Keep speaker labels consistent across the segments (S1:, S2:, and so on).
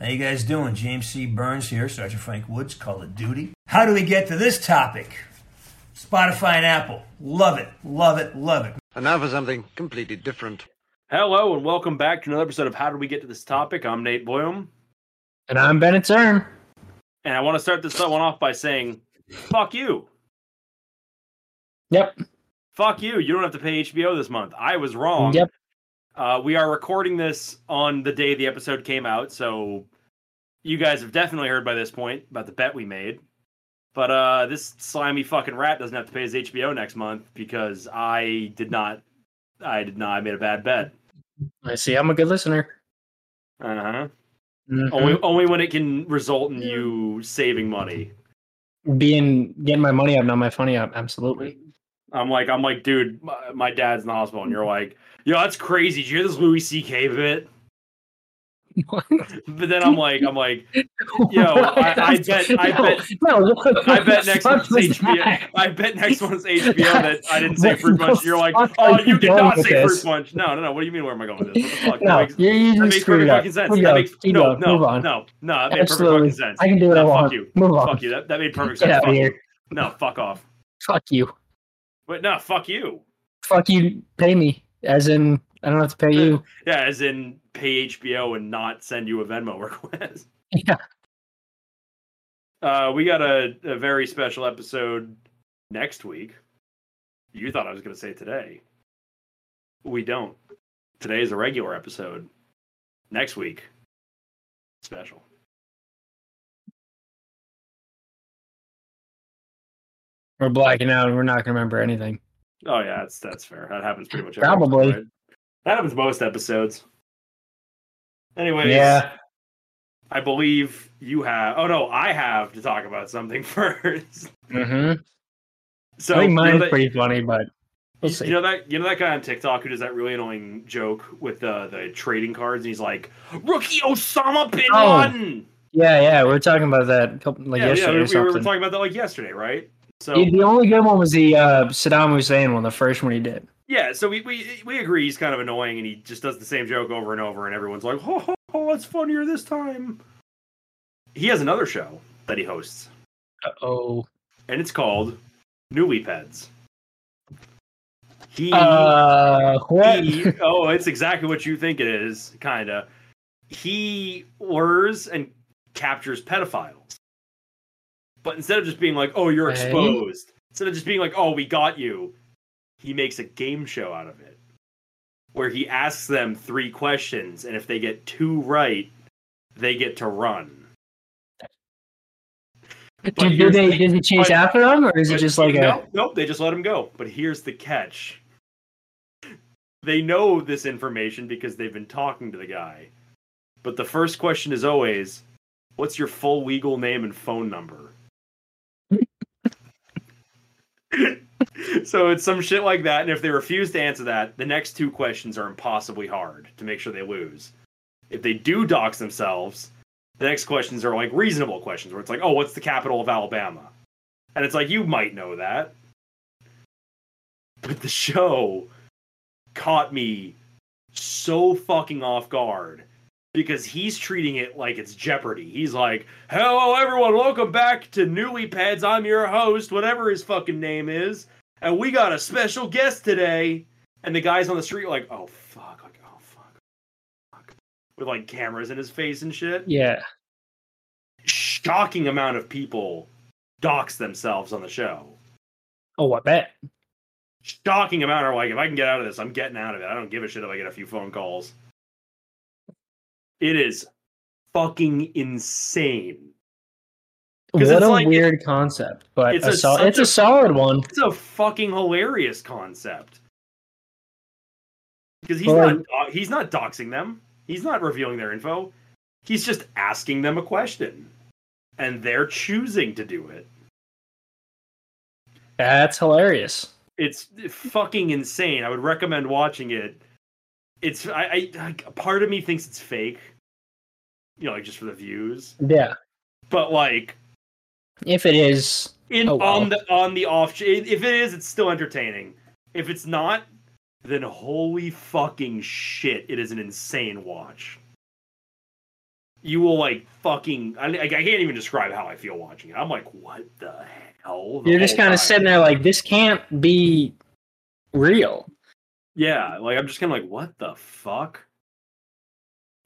S1: How you guys doing? James C. Burns here, Sergeant Frank Woods, Call of Duty. How do we get to this topic? Spotify and Apple. Love it, love it, love it.
S2: And now for something completely different.
S3: Hello and welcome back to another episode of How Did We Get to This Topic? I'm Nate Blum.
S4: And I'm Bennett Cern.
S3: And I want to start this one off by saying, fuck you.
S4: Yep.
S3: Fuck you. You don't have to pay HBO this month. I was wrong. Yep. Uh, we are recording this on the day the episode came out, so you guys have definitely heard by this point about the bet we made. But uh, this slimy fucking rat doesn't have to pay his HBO next month because I did not. I did not. I made a bad bet.
S4: I see. I'm a good listener.
S3: Uh huh. Mm-hmm. Only, only when it can result in you saving money.
S4: Being getting my money up, not my funny up. Absolutely.
S3: I'm like, I'm like, dude, my, my dad's in the hospital, and you're like, Yo, that's crazy. Did you hear this Louis C.K. bit? What? But then I'm like, I'm like, yo, I, I bet, I bet, no, no what, I bet next one's HBO. That? I bet next one's HBO that I didn't say fruit punch. You're like, oh, you, you did not say fruit punch. No, no, no. What do you mean? Where am I going with this? No, that you, you that makes perfect up. fucking sense. Move that makes, no, no, no, no, no. That made Absolutely. perfect fucking sense. I can do it. No, fuck on. you. Move on. Fuck you. That, that made perfect Get sense. Out fuck You. No, fuck off.
S4: Fuck you.
S3: But no, fuck you.
S4: Fuck you. Pay me. As in, I don't have to pay you.
S3: yeah, as in pay HBO and not send you a Venmo request. Yeah. Uh, we got a, a very special episode next week. You thought I was going to say today. We don't. Today is a regular episode. Next week, special.
S4: We're blacking out and we're not going to remember anything.
S3: Oh yeah, that's that's fair. That happens pretty much.
S4: Probably episode, right?
S3: that happens most episodes. Anyway, yeah. I believe you have. Oh no, I have to talk about something 1st
S4: mm-hmm. So I think mine's you know that, pretty funny, but
S3: we'll You know that you know that guy on TikTok who does that really annoying joke with the the trading cards, and he's like, "Rookie Osama bin oh. Laden." Oh.
S4: Yeah, yeah, we are talking about that couple, like yeah, yesterday. Yeah, we, we were
S3: talking about that like yesterday, right?
S4: So the only good one was the uh, Saddam Hussein one, the first one he did.
S3: Yeah, so we, we we agree he's kind of annoying, and he just does the same joke over and over, and everyone's like, "Oh, oh, oh it's funnier this time." He has another show that he hosts.
S4: oh,
S3: and it's called Newly Peds. He, uh,
S4: he
S3: oh, it's exactly what you think it is, kinda. He lures and captures pedophiles but instead of just being like, "Oh, you're hey. exposed," instead of just being like, "Oh, we got you," he makes a game show out of it, where he asks them three questions, and if they get two right, they get to run.
S4: But do, they? The, does he chase but, after them, or is but, it just like no,
S3: Nope, they just let him go. But here's the catch: they know this information because they've been talking to the guy. But the first question is always, "What's your full legal name and phone number?" so it's some shit like that. And if they refuse to answer that, the next two questions are impossibly hard to make sure they lose. If they do dox themselves, the next questions are like reasonable questions where it's like, oh, what's the capital of Alabama? And it's like, you might know that. But the show caught me so fucking off guard because he's treating it like it's Jeopardy. He's like, "Hello, everyone, welcome back to Newly Peds. I'm your host, whatever his fucking name is, and we got a special guest today." And the guys on the street are like, "Oh fuck, like oh fuck, fuck," with like cameras in his face and shit.
S4: Yeah.
S3: Shocking amount of people dox themselves on the show.
S4: Oh, I bet.
S3: Shocking amount are like, if I can get out of this, I'm getting out of it. I don't give a shit if I get a few phone calls. It is fucking insane. What
S4: a like, weird it, concept, but it's a, it's a, a solid one.
S3: It's a fucking hilarious concept. Because he's not he's not doxing them. He's not revealing their info. He's just asking them a question, and they're choosing to do it.
S4: That's hilarious.
S3: It's fucking insane. I would recommend watching it it's I, I like, part of me thinks it's fake. You know, like just for the views.
S4: Yeah.
S3: But like,
S4: if it is,
S3: in oh, well. on the on the off, if it is, it's still entertaining. If it's not, then holy fucking shit, it is an insane watch. You will like fucking. I, I can't even describe how I feel watching it. I'm like, what the hell?
S4: The You're just kind of sitting there like, this can't be real.
S3: Yeah, like I'm just kind of like, what the fuck?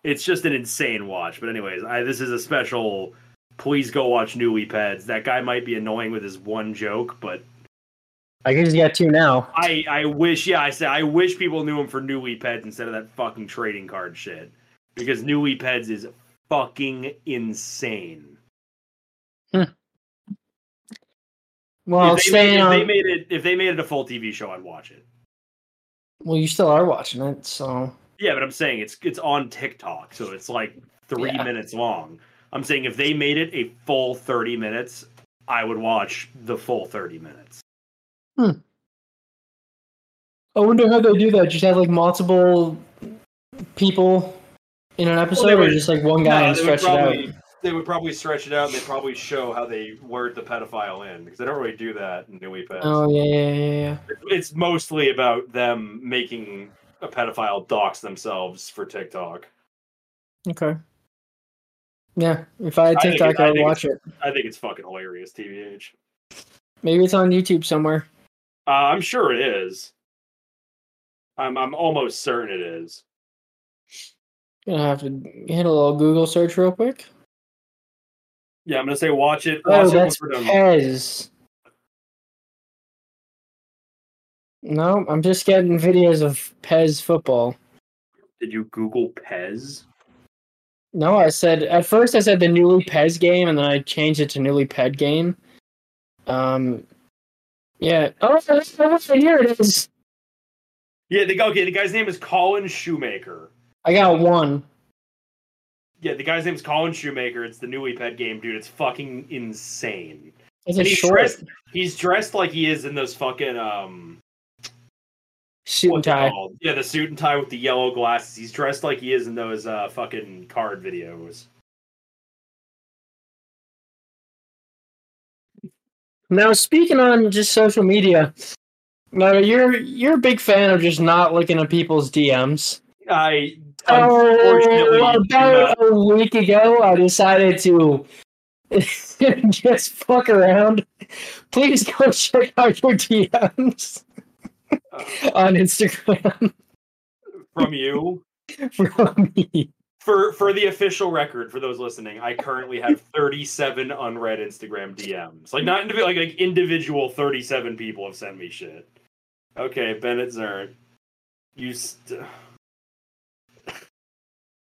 S3: It's just an insane watch. But anyways, I, this is a special. Please go watch New Peds. That guy might be annoying with his one joke, but
S4: I guess he's got two now.
S3: I, I wish, yeah, I said I wish people knew him for New Peds instead of that fucking trading card shit. Because New Peds is fucking insane. Hmm. Well, if they, made, on... if they made it if they made it a full TV show, I'd watch it.
S4: Well, you still are watching it, so
S3: yeah. But I'm saying it's it's on TikTok, so it's like three yeah. minutes long. I'm saying if they made it a full 30 minutes, I would watch the full 30 minutes.
S4: Hmm. I wonder how they do that. Just have like multiple people in an episode, well, were, or just like one guy no, and stretch probably, it out
S3: they would probably stretch it out. and They probably show how they word the pedophile in because they don't really do that in New
S4: Peds. Oh yeah, yeah, yeah, yeah.
S3: It's mostly about them making a pedophile dox themselves for TikTok.
S4: Okay. Yeah, if I had TikTok, I, would watch it.
S3: I think it's fucking hilarious, TBH.
S4: Maybe it's on YouTube somewhere.
S3: Uh, I'm sure it is. I'm I'm almost certain it is.
S4: Gonna have to hit a little Google search real quick.
S3: Yeah, I'm gonna say watch it. Oh, watch oh, it that's
S4: Pez. No, I'm just getting videos of Pez football.
S3: Did you Google Pez?
S4: No, I said at first I said the newly Pez game, and then I changed it to newly Ped game. Um, yeah. Oh, here it is.
S3: Yeah, the okay. The guy's name is Colin Shoemaker.
S4: I got one.
S3: Yeah, the guy's name's Colin Shoemaker. It's the newly Ped game, dude. It's fucking insane. Is
S4: it he's short.
S3: dressed. He's dressed like he is in those fucking um.
S4: Suit and tie.
S3: Yeah, the suit and tie with the yellow glasses. He's dressed like he is in those uh, fucking card videos.
S4: Now, speaking on just social media, now you're you're a big fan of just not looking at people's DMs.
S3: I about
S4: a week ago, I decided to just fuck around. Please go check out your DMs uh, on Instagram
S3: from you.
S4: From me.
S3: For for the official record, for those listening, I currently have 37 unread Instagram DMs. Like not indiv- like like individual 37 people have sent me shit. Okay, Bennett Zern, you. St-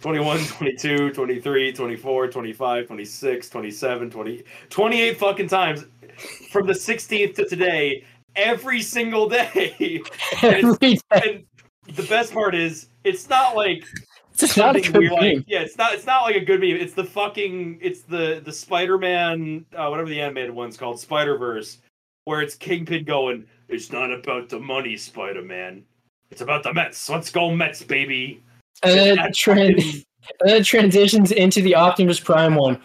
S3: 21, 22, 23, 24, 25, 26, 27, 20, 28 fucking times from the 16th to today, every single day. every day. the best part is, it's not like it's not a good meme. like. Yeah, it's not. It's not like a good meme. It's the fucking. It's the the Spider Man, uh, whatever the animated one's called, Spider Verse, where it's Kingpin going. It's not about the money, Spider Man. It's about the Mets. Let's go Mets, baby.
S4: And that transitions into the Optimus Prime one.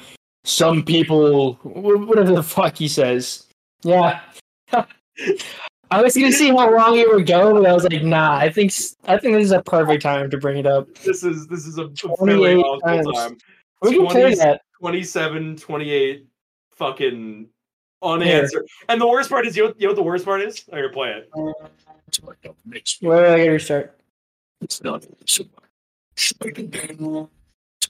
S4: Some people, whatever the fuck he says. Yeah. I was gonna see how long it would go, but I was like, nah. I think I think this is a perfect time to bring it up.
S3: This is this is a really time. We can 20, play that. 27, 28, fucking unanswered. And the worst part is, you know, you know what the worst part is? I'm gonna play it.
S4: Where do I gotta restart? It's not. Spider-Man.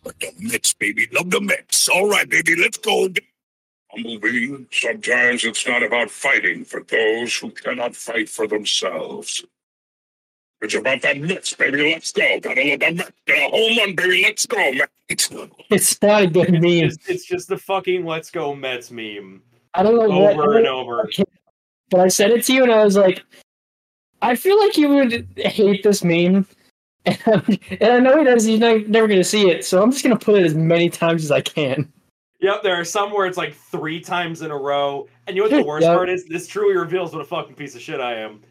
S4: The Mets, baby. Love the Mets. All right, baby, let's go. Bumblebee, sometimes it's not about fighting for those who cannot fight for themselves. It's about that Mets, baby. Let's go. Gotta love the Mets. Get a home run, baby. Let's go, Mets. It's not a good meme.
S3: It's just, it's just the fucking "Let's Go Mets" meme. I
S4: don't know
S3: over what, and over.
S4: But I said it to you, and I was like, I feel like you would hate this meme and, and I know he does. He's not, never going to see it, so I'm just going to put it as many times as I can.
S3: Yep, there are some where it's like three times in a row. And you know what the worst yep. part is? This truly reveals what a fucking piece of shit I am.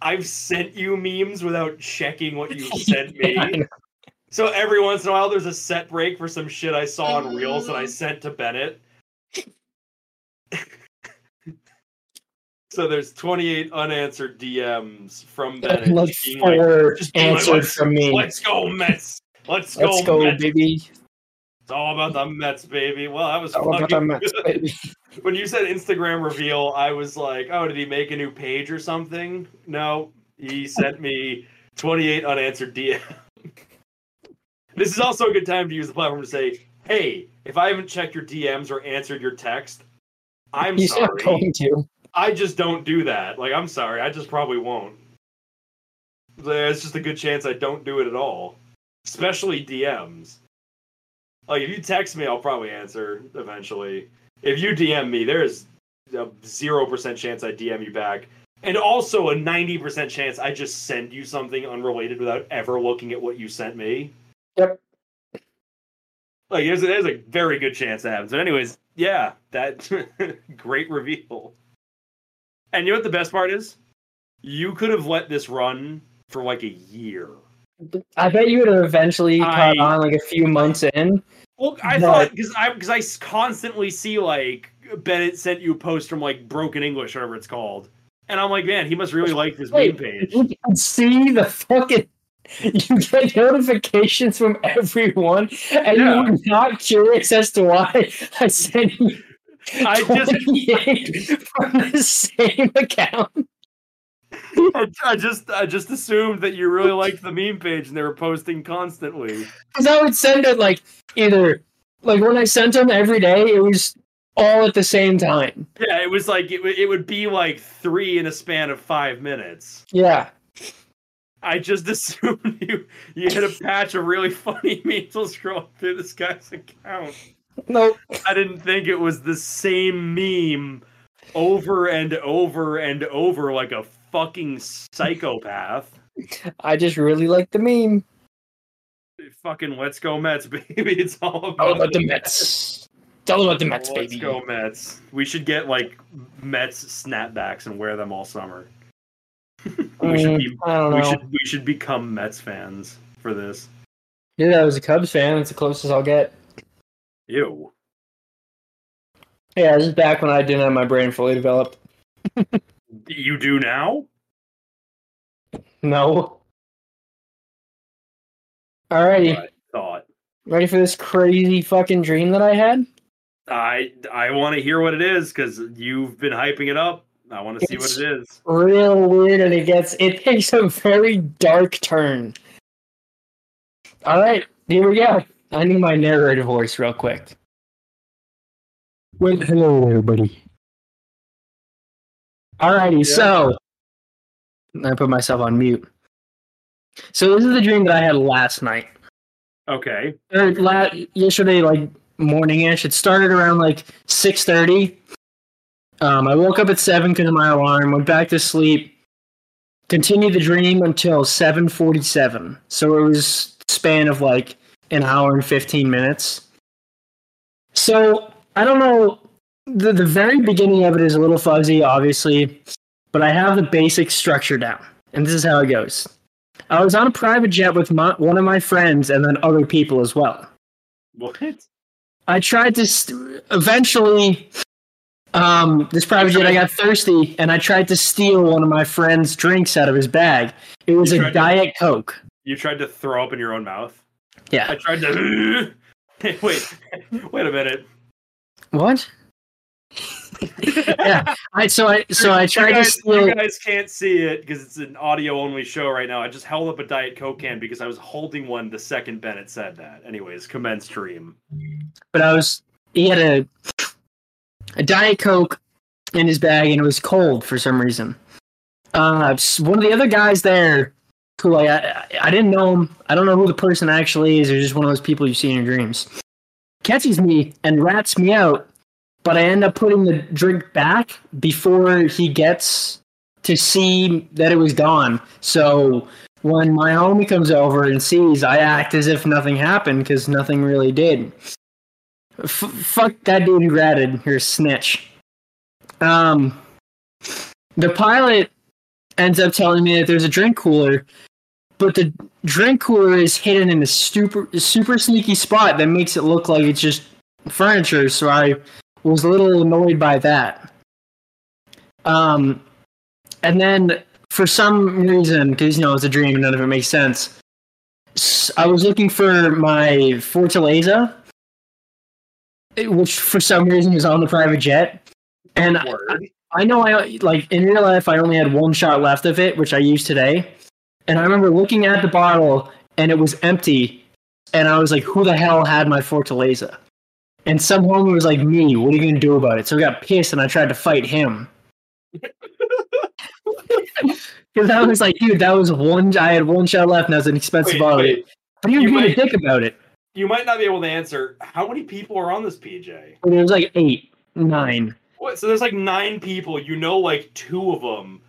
S3: I've sent you memes without checking what you sent me. so every once in a while, there's a set break for some shit I saw on Reels that I mm-hmm. sent to Bennett. So there's 28 unanswered DMs from Ben let like, just answered from me. Let's go Mets. Let's
S4: go, let's
S3: go Mets.
S4: baby.
S3: It's all about the Mets, baby. Well, I was fucking Mets, when you said Instagram reveal, I was like, oh, did he make a new page or something? No, he sent me 28 unanswered DMs. this is also a good time to use the platform to say, hey, if I haven't checked your DMs or answered your text, I'm He's sorry. Not going to. I just don't do that. Like, I'm sorry, I just probably won't. There's just a good chance I don't do it at all, especially DMs. Like, if you text me, I'll probably answer eventually. If you DM me, there's a 0% chance I DM you back. And also a 90% chance I just send you something unrelated without ever looking at what you sent me.
S4: Yep.
S3: Like, there's, there's a very good chance that happens. But, anyways, yeah, that great reveal. And you know what the best part is? You could have let this run for like a year.
S4: I bet you would have eventually caught on like a few months in.
S3: Well, I but... thought because I because I constantly see like Bennett sent you a post from like Broken English, whatever it's called, and I'm like, man, he must really like this meme page.
S4: You can see the fucking you get notifications from everyone, and yeah. you're not curious as to why I sent you I just from the same account.
S3: I, I, just I just assumed that you really liked the meme page and they were posting constantly.
S4: Because I would send it like either like when I sent them every day, it was all at the same time.
S3: Yeah, it was like it, w- it would be like three in a span of five minutes.
S4: Yeah.
S3: I just assumed you you hit a patch of really funny memes while scrolling through this guy's account.
S4: No,
S3: I didn't think it was the same meme over and over and over like a fucking psychopath.
S4: I just really like the meme.
S3: Fucking let's go Mets, baby. It's all about, all
S4: about the, Mets. Mets. Tell them about the Mets, let's
S3: baby. Let's go Mets. We should get like Mets snapbacks and wear them all summer.
S4: we should mm, be, I don't
S3: know.
S4: We
S3: should, we should become Mets fans for this.
S4: Yeah, I was a Cubs fan. It's the closest I'll get. Ew.
S3: Yeah,
S4: this is back when I didn't have my brain fully developed.
S3: you do now?
S4: No. Alrighty. I thought. Ready for this crazy fucking dream that I had?
S3: I I want to hear what it is because you've been hyping it up. I want to see what it is.
S4: Real weird, and it gets it takes a very dark turn. All right, here we go. I need my narrator voice real quick. Well, hello, everybody. Alrighty, yeah. so I put myself on mute. So this is the dream that I had last night.
S3: Okay. Or
S4: la- yesterday, like morning-ish. It started around like six thirty. Um, I woke up at seven because of my alarm. Went back to sleep. Continued the dream until seven forty-seven. So it was span of like an hour and 15 minutes. So I don't know. The, the very beginning of it is a little fuzzy, obviously, but I have the basic structure down. And this is how it goes I was on a private jet with my, one of my friends and then other people as well.
S3: What?
S4: I tried to st- eventually. Um, this private jet, I got thirsty and I tried to steal one of my friend's drinks out of his bag. It was a Diet to, Coke.
S3: You tried to throw up in your own mouth?
S4: Yeah.
S3: I tried to. wait, wait a minute.
S4: What? yeah. I so I so I tried you
S3: guys, to. Steal... You guys can't see it because it's an audio only show right now. I just held up a diet coke can because I was holding one the second Bennett said that. Anyways, commence stream.
S4: But I was he had a a diet coke in his bag and it was cold for some reason. Uh, one of the other guys there who like I, I didn't know him. I don't know who the person actually is. They're just one of those people you see in your dreams. Catches me and rats me out, but I end up putting the drink back before he gets to see that it was gone. So when my homie comes over and sees, I act as if nothing happened because nothing really did. F- fuck that dude who ratted. You're a snitch. Um, the pilot ends up telling me that there's a drink cooler, but the drink cooler is hidden in a super super sneaky spot that makes it look like it's just furniture. So I was a little annoyed by that. Um, and then for some reason, because you know it's a dream and none of it makes sense, I was looking for my Fortaleza, which for some reason is on the private jet, and I, I know I like in real life I only had one shot left of it, which I used today. And I remember looking at the bottle and it was empty, and I was like, "Who the hell had my Fortaleza?" And some homie was like, "Me. What are you gonna do about it?" So I got pissed and I tried to fight him. Because I was like, dude, that was one. I had one shot left, and that was an expensive wait, bottle. Wait. But being a dick about it.
S3: You might not be able to answer how many people are on this PJ.
S4: And it was like eight, nine.
S3: What? So there's like nine people. You know, like two of them.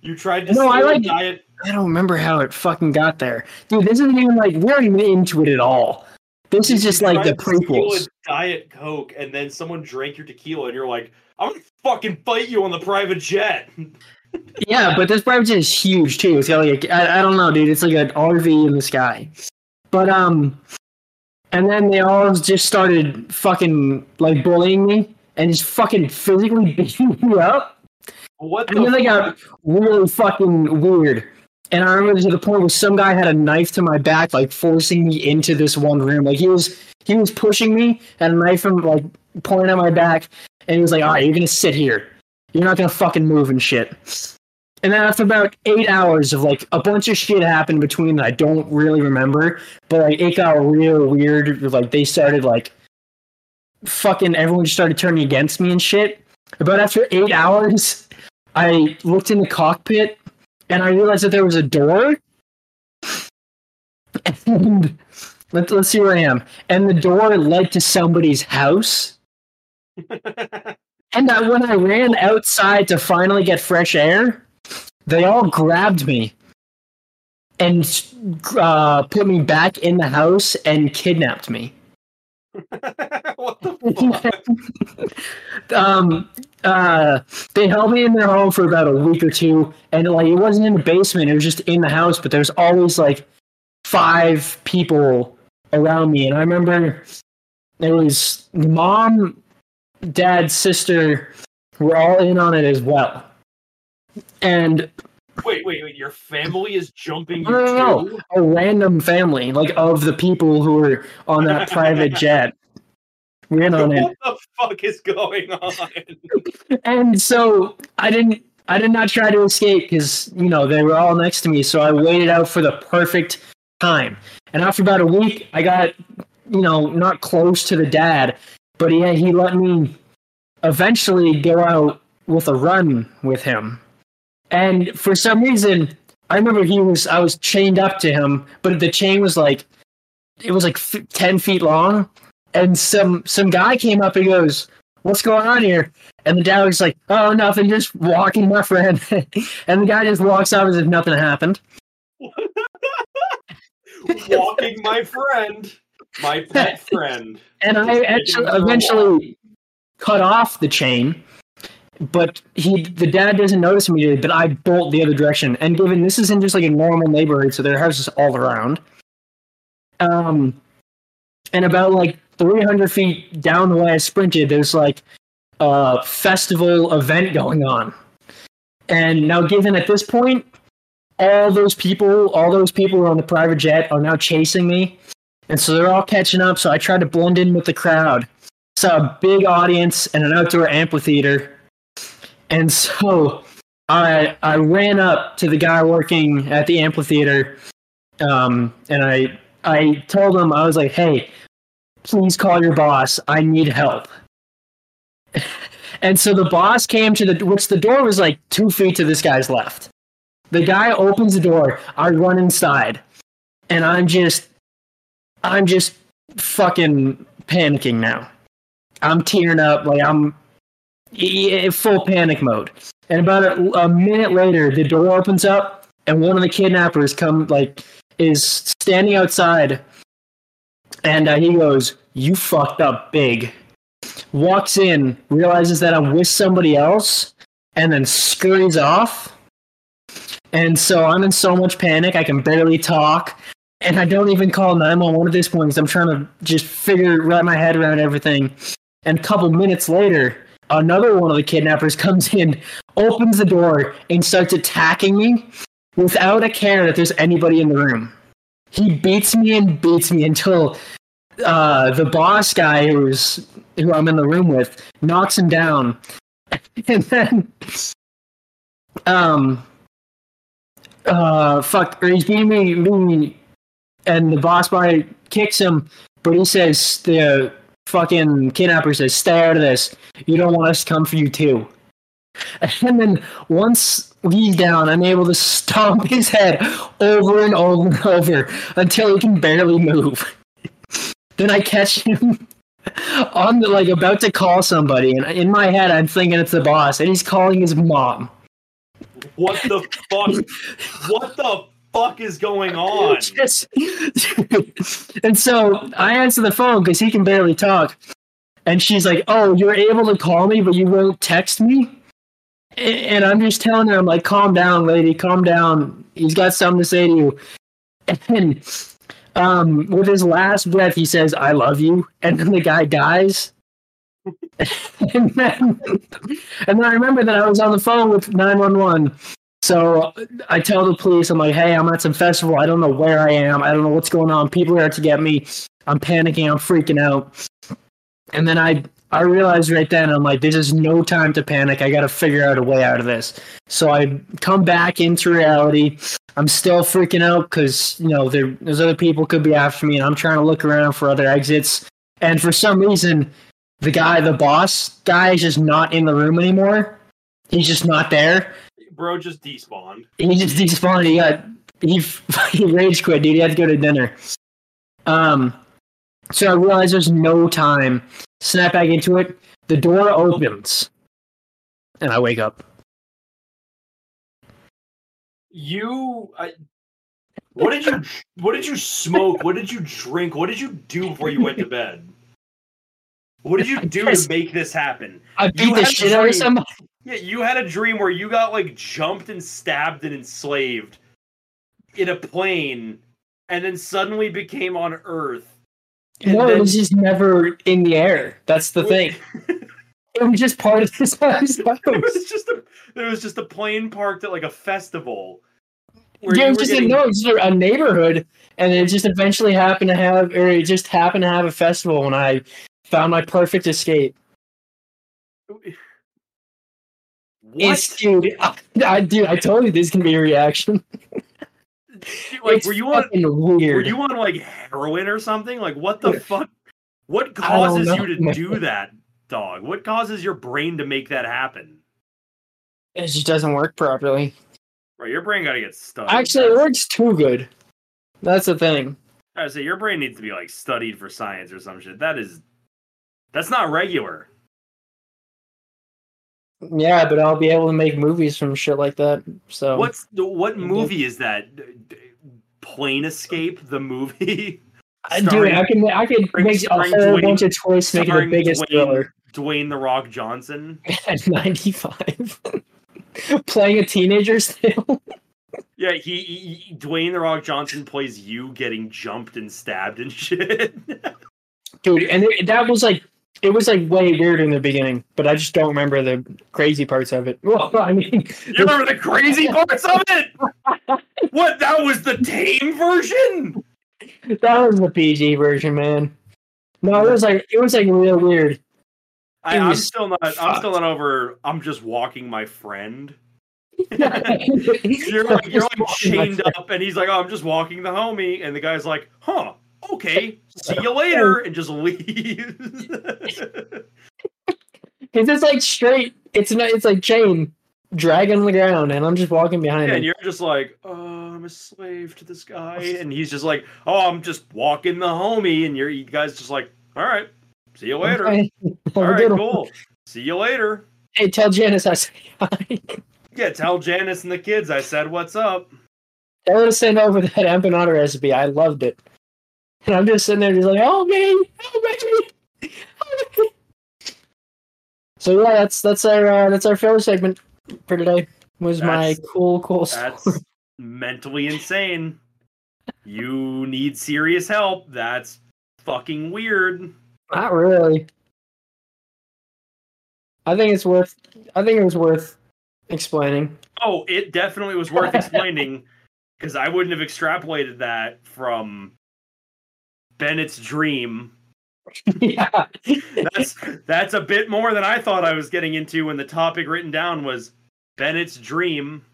S3: You tried to no, I like diet.
S4: I don't remember how it fucking got there, dude. This isn't even like we aren't even into it at all. This is just you like the prequels.
S3: Diet Coke, and then someone drank your tequila, and you're like, "I'm gonna fucking fight you on the private jet."
S4: yeah, but this private jet is huge too. It's got like a, I, I don't know, dude. It's like an RV in the sky. But um, and then they all just started fucking like bullying me and just fucking physically beating me up.
S3: What?
S4: The and then fuck? they got really fucking weird. And I remember to the point where some guy had a knife to my back, like forcing me into this one room. Like he was he was pushing me, and a knife from like pointing at my back, and he was like, "All right, you're gonna sit here. You're not gonna fucking move and shit." And then after about eight hours of like a bunch of shit happened between that I don't really remember, but like it got real weird. Like they started like fucking everyone just started turning against me and shit. But after eight hours, I looked in the cockpit and I realized that there was a door. And let's let's see where I am. And the door led to somebody's house. and I, when I ran outside to finally get fresh air, they all grabbed me and uh, put me back in the house and kidnapped me. what the fuck? um, uh, they held me in their home for about a week or two, and like it wasn't in the basement; it was just in the house. But there's always like five people around me, and I remember it was mom, dad, sister were all in on it as well, and
S3: Wait, wait, wait! Your family is jumping No, no, no,
S4: a random family, like of the people who are on that private jet. Ran on what it.
S3: What the fuck is going on?
S4: and so I didn't. I did not try to escape because you know they were all next to me. So I waited out for the perfect time. And after about a week, I got you know not close to the dad, but he he let me eventually go out with a run with him and for some reason, I remember he was I was chained up to him, but the chain was like it was like f- ten feet long, and some some guy came up and goes, "What's going on here?" And the dad was like, "Oh, nothing, just walking my friend." and the guy just walks off as if nothing happened.
S3: walking my friend, my pet friend.
S4: And I actually eventually cut off the chain but he the dad doesn't notice immediately but i bolt the other direction and given this is in just like a normal neighborhood so there are houses all around um and about like 300 feet down the way i sprinted there's like a festival event going on and now given at this point all those people all those people who are on the private jet are now chasing me and so they're all catching up so i try to blend in with the crowd so a big audience and an outdoor amphitheater and so I I ran up to the guy working at the amphitheater, um, and I I told him I was like, "Hey, please call your boss. I need help." and so the boss came to the which the door was like two feet to this guy's left. The guy opens the door. I run inside, and I'm just I'm just fucking panicking now. I'm tearing up like I'm full panic mode. And about a, a minute later, the door opens up, and one of the kidnappers come like is standing outside, and uh, he goes, "You fucked up big." Walks in, realizes that I'm with somebody else, and then scurries off. And so I'm in so much panic, I can barely talk. And I don't even call 911 at this point because I'm trying to just figure, wrap my head around everything. And a couple minutes later, Another one of the kidnappers comes in, opens the door, and starts attacking me without a care that there's anybody in the room. He beats me and beats me until uh, the boss guy who's who I'm in the room with knocks him down, and then um uh fuck he's beating me, me and the boss guy kicks him, but he says the fucking kidnapper says, "Stay out of this. You don't want us to come for you too." And then once he's down, I'm able to stomp his head over and over and over until he can barely move. then I catch him on the like about to call somebody, and in my head I'm thinking it's the boss, and he's calling his mom.
S3: What the fuck? what the fuck is going on? Just,
S4: and so I answer the phone because he can barely talk. And she's like, Oh, you're able to call me, but you won't text me? And I'm just telling her, I'm like, Calm down, lady, calm down. He's got something to say to you. And um, with his last breath, he says, I love you. And then the guy dies. and, then, and then I remember that I was on the phone with 911 so I tell the police, I'm like, hey, I'm at some festival. I don't know where I am. I don't know what's going on. People are out to get me. I'm panicking. I'm freaking out. And then I I realized right then, I'm like, this is no time to panic. I got to figure out a way out of this. So I come back into reality. I'm still freaking out because, you know, there, there's other people could be after me, and I'm trying to look around for other exits. And for some reason, the guy, the boss guy, is just not in the room anymore. He's just not there
S3: bro just despawned. He just
S4: despawned. He got he fucking rage quit, dude. He had to go to dinner. Um, so I realize there's no time. Snap back into it. The door opens, and I wake up.
S3: You, I, what did you, what did you smoke? What did you drink? What did you do before you went to bed? What did you do to make this happen?
S4: I beat
S3: you
S4: the shit out of somebody.
S3: Yeah, you had a dream where you got like jumped and stabbed and enslaved in a plane and then suddenly became on Earth.
S4: no, then... it was just never in the air. That's the thing. it was just part of this house.
S3: it was just a there was just a plane parked at like a festival.
S4: Yeah, it was just getting... a, no, it was just a neighborhood, and it just eventually happened to have, or it just happened to have a festival when I found my perfect escape. What, dude, I, dude, I told you this can be a reaction.
S3: like, it's were you on? Weird. Were you on like heroin or something? Like, what the fuck? What causes you to do that, dog? What causes your brain to make that happen?
S4: It just doesn't work properly.
S3: Right, your brain got to get stuck.
S4: Actually, it works too good. That's the thing.
S3: I say your brain needs to be like studied for science or some shit. That is, that's not regular.
S4: Yeah, but I'll be able to make movies from shit like that. So
S3: what's what movie is that? Plane Escape, the movie. Uh, dude,
S4: I can I can make a whole Dwayne, bunch of toys make the biggest Dwayne, thriller.
S3: Dwayne the Rock Johnson
S4: at ninety five, playing a teenager still.
S3: yeah, he, he Dwayne the Rock Johnson plays you getting jumped and stabbed and shit.
S4: Dude, and that was like it was like way weird in the beginning, but I just don't remember the crazy parts of it. Well, I mean,
S3: you remember the crazy parts of it? what? That was the tame version.
S4: That was the PG version, man. No, it was like it was like real weird.
S3: I, am still not. Fucked. I'm still not over. I'm just walking my friend. you're like, you're like chained up, and he's like, "Oh, I'm just walking the homie," and the guy's like, "Huh." okay, see you later, and just leaves.
S4: Because it's like straight. It's not. It's like Jane dragging the ground, and I'm just walking behind. Yeah, and
S3: you're just like, oh, I'm a slave to this guy, and he's just like, oh, I'm just walking the homie, and you're you guys just like, all right, see you later. All right, cool. One. See you later.
S4: Hey, tell Janice I said hi.
S3: yeah, tell Janice and the kids I said what's up.
S4: Tell her to send over that empanada recipe. I loved it. And I'm just sitting there, just like, oh me, Help me, me. So yeah, that's that's our uh, that's our filler segment for today. Was that's, my cool cool story. That's
S3: mentally insane. you need serious help. That's fucking weird.
S4: Not really. I think it's worth. I think it was worth explaining.
S3: Oh, it definitely was worth explaining because I wouldn't have extrapolated that from Bennett's dream.
S4: yeah.
S3: that's that's a bit more than I thought I was getting into when the topic written down was Bennett's dream.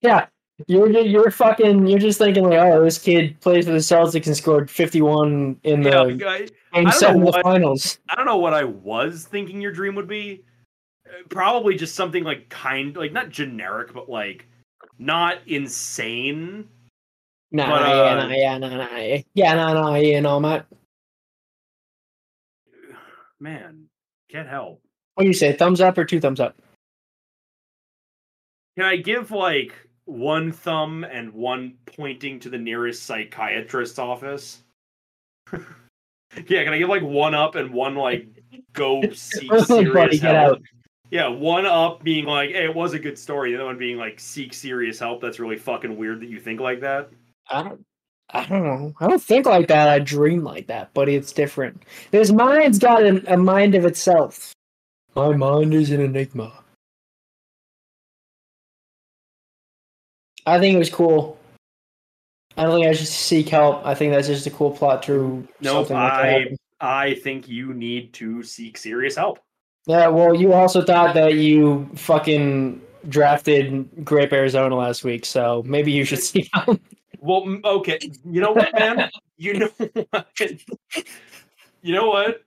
S4: Yeah. You're you're fucking you're just thinking like oh this kid plays for the Celtics and scored 51 in the yeah, I, seven what, the finals.
S3: I don't know what I was thinking your dream would be. Probably just something like kind like not generic but like not insane
S4: no, but, uh, yeah, no, yeah, no, no, yeah, no, no, yeah, know, mate.
S3: Man, can't help.
S4: What do you say? Thumbs up or two thumbs up?
S3: Can I give like one thumb and one pointing to the nearest psychiatrist's office? yeah, can I give like one up and one like go seek serious help? Yeah, one up being like, "Hey, it was a good story." The other one being like, "Seek serious help." That's really fucking weird that you think like that.
S4: I don't. I don't know. I don't think like that. I dream like that, but it's different. His mind's got a, a mind of itself. My mind is an enigma. I think it was cool. I don't think I should seek help. I think that's just a cool plot
S3: to no. Nope, I I think you need to seek serious help.
S4: Yeah. Well, you also thought that you fucking drafted Grape Arizona last week, so maybe you should seek help.
S3: Well, okay. You know what, man? you know what? You know what?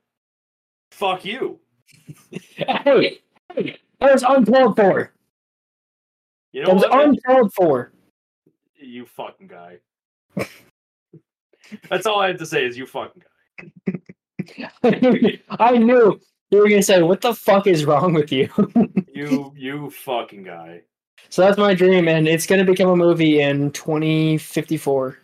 S3: Fuck you.
S4: hey, hey, that was uncalled for. You know that was what, uncalled for.
S3: You fucking guy. That's all I have to say is you fucking
S4: guy. I knew you were gonna say, "What the fuck is wrong with you?"
S3: you you fucking guy.
S4: So that's my dream, and it's going to become a movie in 2054.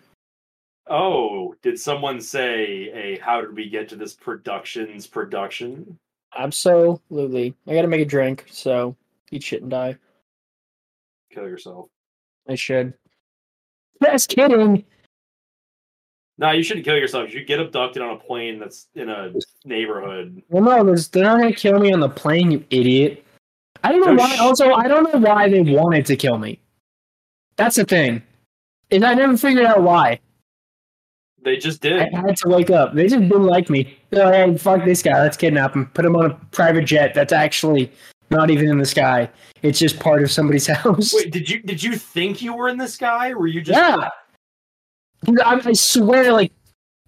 S3: Oh, did someone say a how did we get to this productions production?
S4: Absolutely. I got to make a drink, so eat shit and die.
S3: Kill yourself.
S4: I should. Just kidding.
S3: No, nah, you shouldn't kill yourself. You get abducted on a plane that's in a neighborhood.
S4: Well, no, they're not going to kill me on the plane, you idiot. I don't know so why. Sh- also, I don't know why they wanted to kill me. That's the thing, and I never figured out why.
S3: They just did.
S4: I had to wake up. They just didn't like me. They're like, hey, fuck this guy. Let's kidnap him. Put him on a private jet. That's actually not even in the sky. It's just part of somebody's house.
S3: Wait, did you did you think you were in the sky? Were you just? Yeah.
S4: I, I swear, like,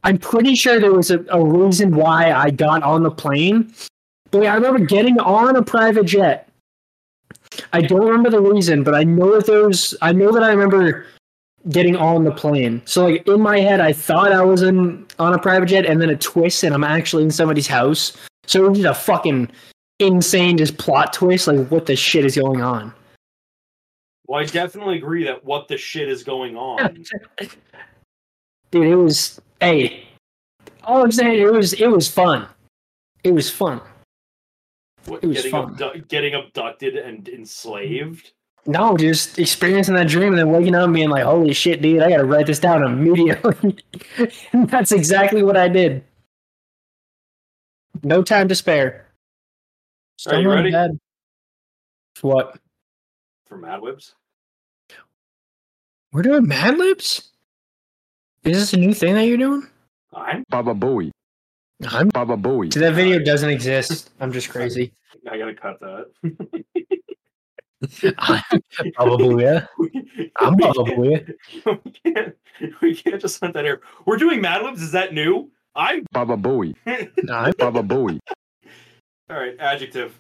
S4: I'm pretty sure there was a, a reason why I got on the plane. But I remember getting on a private jet I don't remember the reason, but I know that there's. I know that I remember getting on the plane. So like in my head, I thought I was in on a private jet, and then a twist, and I'm actually in somebody's house. So it was just a fucking insane just plot twist. Like what the shit is going on?
S3: Well, I definitely agree that what the shit is going on.
S4: Dude, it was hey. All I'm saying it was it was fun. It was fun.
S3: What, it was getting, fun. Abdu- getting abducted and enslaved?
S4: No, just experiencing that dream and then waking up and being like, holy shit, dude, I gotta write this down immediately. that's exactly what I did. No time to spare.
S3: Still Are you ready? Bed.
S4: What?
S3: For Mad Libs?
S4: We're doing Mad Libs? Is this a new thing that you're doing?
S3: I'm
S4: Baba Booey. I'm Baba Booey. See, that video doesn't exist. I'm just crazy.
S3: I gotta cut that. Baba Booey. Yeah. I'm Baba Booey. We can't. We can't just hunt that air. We're doing Mad Libs. Is that new? I'm
S4: Baba Booey. no, I'm Baba Booey.
S3: All right. Adjective.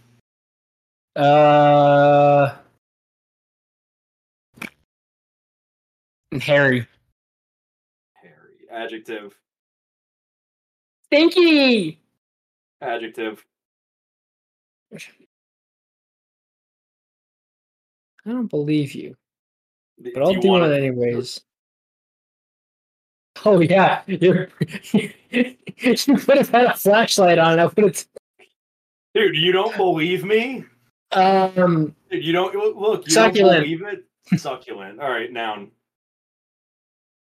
S3: Uh.
S4: Harry.
S3: Harry. Adjective.
S4: Stinky.
S3: Adjective. I
S4: don't believe you, but do I'll you do it anyways. Oh yeah, you could have had a flashlight on. I would
S3: have. Dude, you don't believe me? Um, Dude, you don't look. You succulent. Don't believe it? Succulent. All right, noun.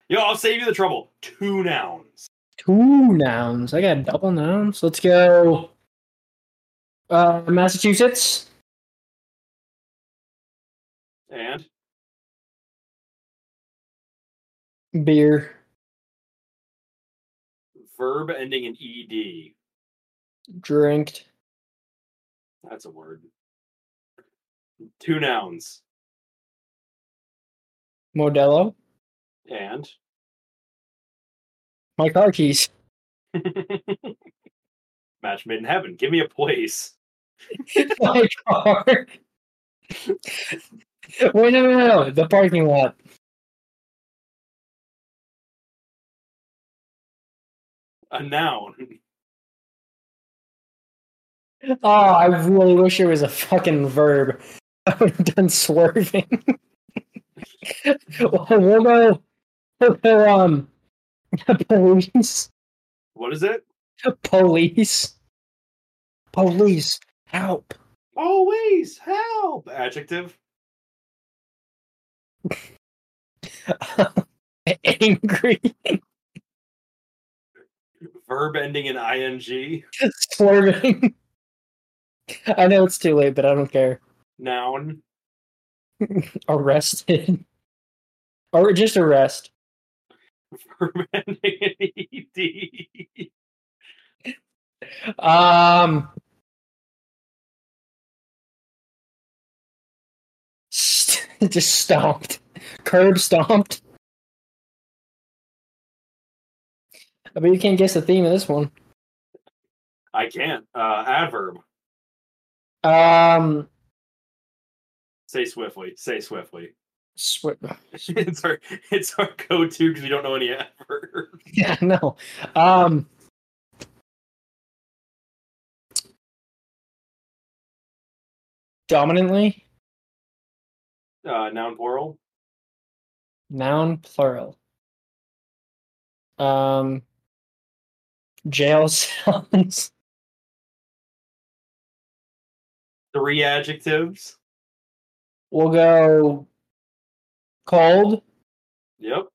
S3: Yo, I'll save you the trouble. Two nouns
S4: two nouns. I got double nouns. Let's go. Uh, Massachusetts.
S3: And
S4: beer.
S3: Verb ending in ed.
S4: Drinked.
S3: That's a word. Two nouns.
S4: Modelo.
S3: And
S4: my car keys.
S3: Match made in heaven. Give me a place. My car.
S4: Wait, no, no, no. The parking lot.
S3: A noun.
S4: Oh, I really wish it was a fucking verb. I would have done swerving. well, we'll
S3: go. We'll go. Um, the police. What is it?
S4: The police. Police. Help.
S3: Always help. Adjective.
S4: Angry.
S3: Verb ending in ing. Slurving.
S4: I know it's too late, but I don't care.
S3: Noun.
S4: Arrested. Or just arrest. fermenting an ED? Um. Just stomped, curb stomped. I bet you can't guess the theme of this one.
S3: I can't. Uh, adverb. Um. Say swiftly. Say swiftly. Swear. it's our it's our go-to because we don't know any adverbs.
S4: Yeah, no. Um, dominantly.
S3: Uh, noun plural.
S4: Noun plural. Um, jail sounds.
S3: Three adjectives.
S4: We'll go called.
S3: Yep.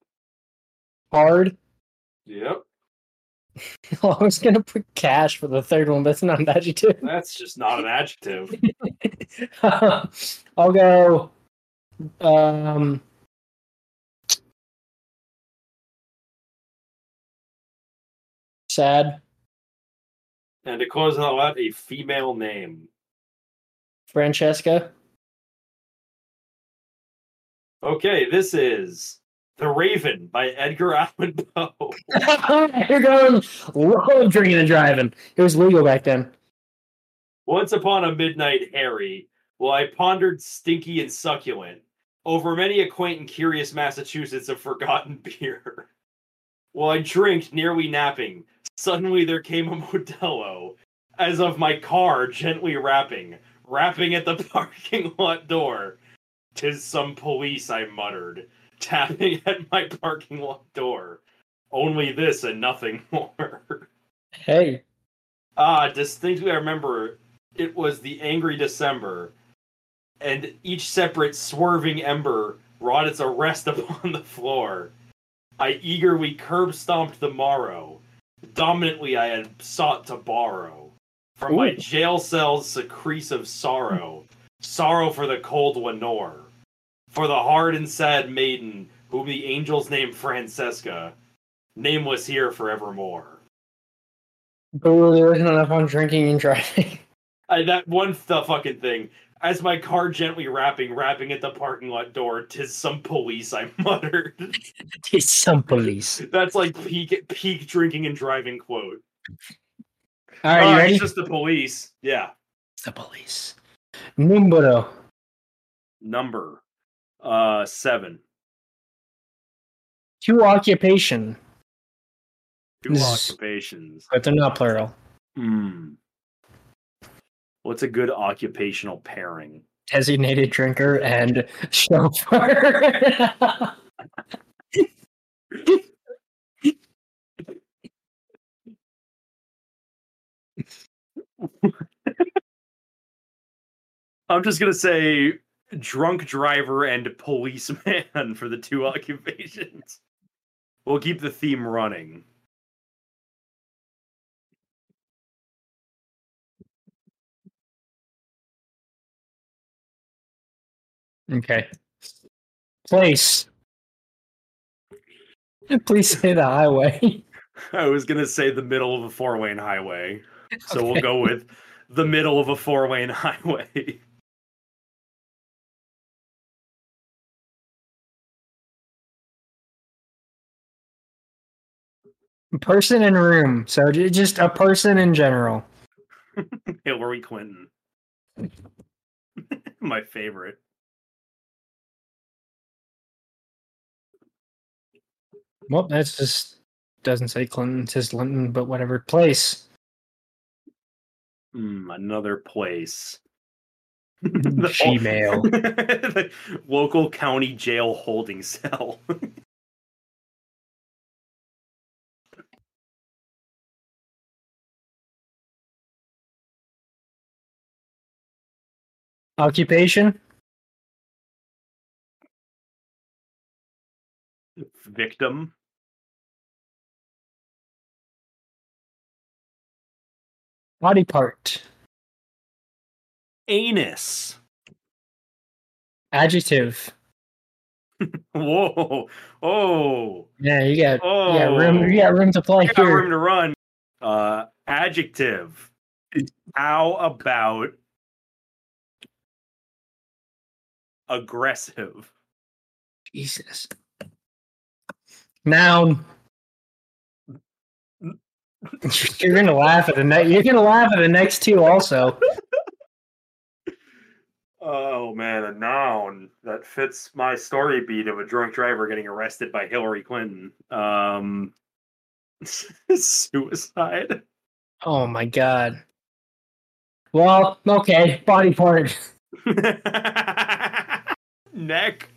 S4: Hard.
S3: Yep.
S4: I was gonna put cash for the third one, but it's not an adjective.
S3: That's just not an adjective.
S4: I'll go. Um, sad.
S3: And to close out, a female name.
S4: Francesca.
S3: Okay, this is The Raven by Edgar Allan Poe. You're
S4: going low drinking and driving. It was legal back then.
S3: Once upon a midnight, Harry, while well, I pondered stinky and succulent over many a quaint and curious Massachusetts of forgotten beer. While well, I drank, nearly napping, suddenly there came a Modelo, as of my car gently rapping, rapping at the parking lot door. Tis some police, I muttered, tapping at my parking lot door. Only this and nothing more. Hey. Ah, distinctly I remember it was the angry December, and each separate swerving ember wrought its arrest upon the floor. I eagerly curb stomped the morrow. Dominantly I had sought to borrow. From Ooh. my jail cell's secretes of sorrow, sorrow for the cold Lenore for the hard and sad maiden whom the angels name Francesca, nameless here forevermore.
S4: But there wasn't enough on drinking and driving.
S3: I, that one the fucking thing. As my car gently rapping, rapping at the parking lot door, tis some police, I muttered.
S4: tis some police.
S3: That's like peak peak drinking and driving quote. All right, uh, ready? It's just the police. Yeah.
S4: It's the police.
S3: Numero. Number. Uh, seven.
S4: Two occupation. Two this occupations. But they're not plural. Hmm.
S3: What's a good occupational pairing?
S4: Designated drinker and
S3: chauffeur. I'm just gonna say drunk driver and policeman for the two occupations. We'll keep the theme running.
S4: Okay. Place. Please say the highway.
S3: I was going to say the middle of a four lane highway. So okay. we'll go with the middle of a four lane highway.
S4: Person in room. So just a person in general.
S3: Hillary Clinton. My favorite.
S4: Well, that's just doesn't say Clinton, it says Linton, but whatever. Place.
S3: Mm, another place. the Gmail. local county jail holding cell.
S4: Occupation?
S3: Victim.
S4: Body part.
S3: Anus.
S4: Adjective.
S3: Whoa! Oh,
S4: yeah, you got oh. you got oh. room. You got room to play. You got here.
S3: room to run. Uh, adjective. How about aggressive.
S4: Jesus. Noun. you're gonna laugh at the next. You're gonna laugh at the next two also.
S3: Oh man, a noun that fits my story beat of a drunk driver getting arrested by Hillary Clinton. Um, suicide.
S4: Oh my god. Well, okay, body part.
S3: neck.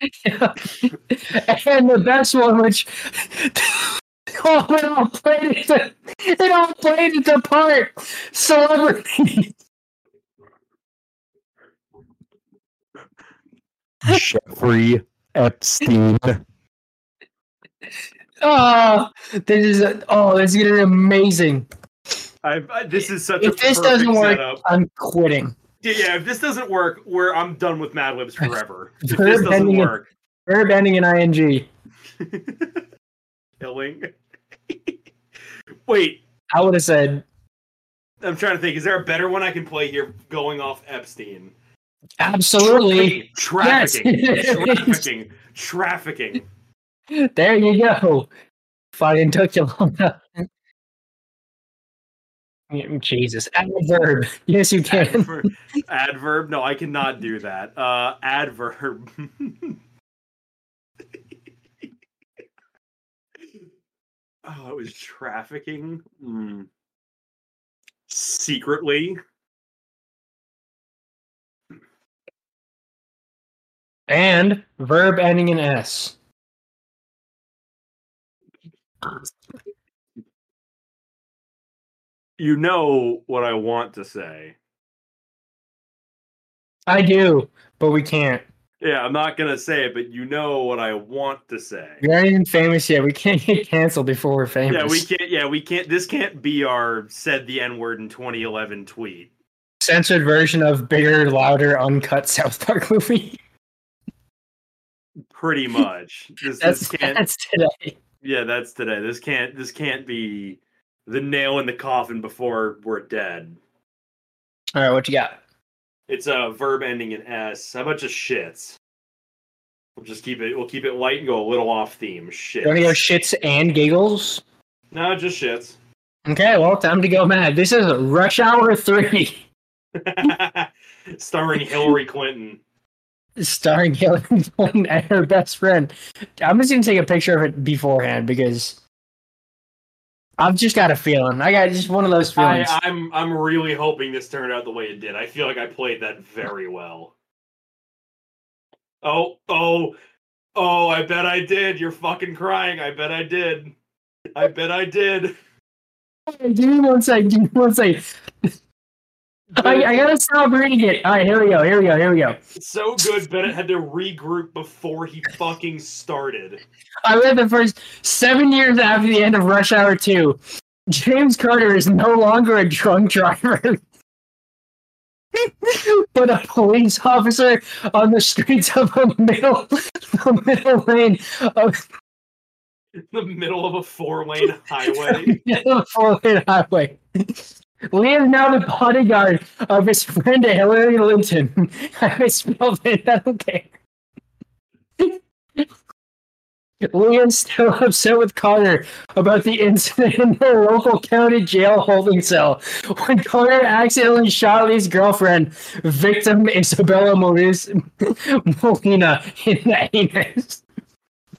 S3: and
S4: the best one, which oh, it all played it, to, it all played it part. Celebrity. Jeffrey Epstein. Oh, this is a, oh, this is gonna be amazing.
S3: I, this is such.
S4: If this doesn't work, setup. I'm quitting
S3: yeah, if this doesn't work, where I'm done with Mad Libs forever. If this doesn't
S4: work, verb ending in ing.
S3: Killing. Wait.
S4: I would have said.
S3: I'm trying to think. Is there a better one I can play here going off Epstein?
S4: Absolutely. Trafficking. Trafficking. Yes.
S3: Trafficking. Trafficking.
S4: There you go. Fucking took you long enough. Mm, Jesus. Adverb. Yes, you can.
S3: adverb. No, I cannot do that. Uh, adverb. oh, it was trafficking. Mm. Secretly.
S4: And verb ending in S
S3: you know what I want to say.
S4: I do, but we can't.
S3: Yeah, I'm not gonna say it, but you know what I want to say.
S4: We're not even famous yet. We can't get canceled before we're famous.
S3: Yeah, we can't. Yeah, we can't. This can't be our said the N word in 2011 tweet.
S4: Censored version of bigger, louder, uncut South Park movie.
S3: Pretty much. This, that's, this can't, that's today. Yeah, that's today. This can't. This can't be the nail in the coffin before we're dead.
S4: All right, what you got?
S3: It's a verb ending in s. How about just shits? We'll just keep it. We'll keep it light and go a little off theme.
S4: Shit. Any want shits and giggles?
S3: No, just shits.
S4: Okay, well, time to go mad. This is Rush Hour Three,
S3: starring Hillary Clinton.
S4: Starring Hillary Clinton and her best friend. I'm just gonna take a picture of it beforehand because I've just got a feeling. I got just one of those feelings. I,
S3: am I'm, I'm really hoping this turned out the way it did. I feel like I played that very well. Oh oh oh! I bet I did. You're fucking crying. I bet I did. I bet I did. Give me one second. Give me
S4: one second. I, I, gotta stop reading it. All right, here we go. Here we go. Here we
S3: go. So good, Bennett had to regroup before he fucking started.
S4: I read the first seven years after the end of Rush Hour 2. James Carter is no longer a drunk driver, but a police officer on the streets of a middle, the middle lane of
S3: the middle of a four lane highway. four lane
S4: highway. Lee is now the bodyguard of his friend Hillary Linton. I misspelled it. okay. don't still upset with Connor about the incident in the local county jail holding cell when Connor accidentally shot Lee's girlfriend, victim Isabella Maurice Molina, in the anus.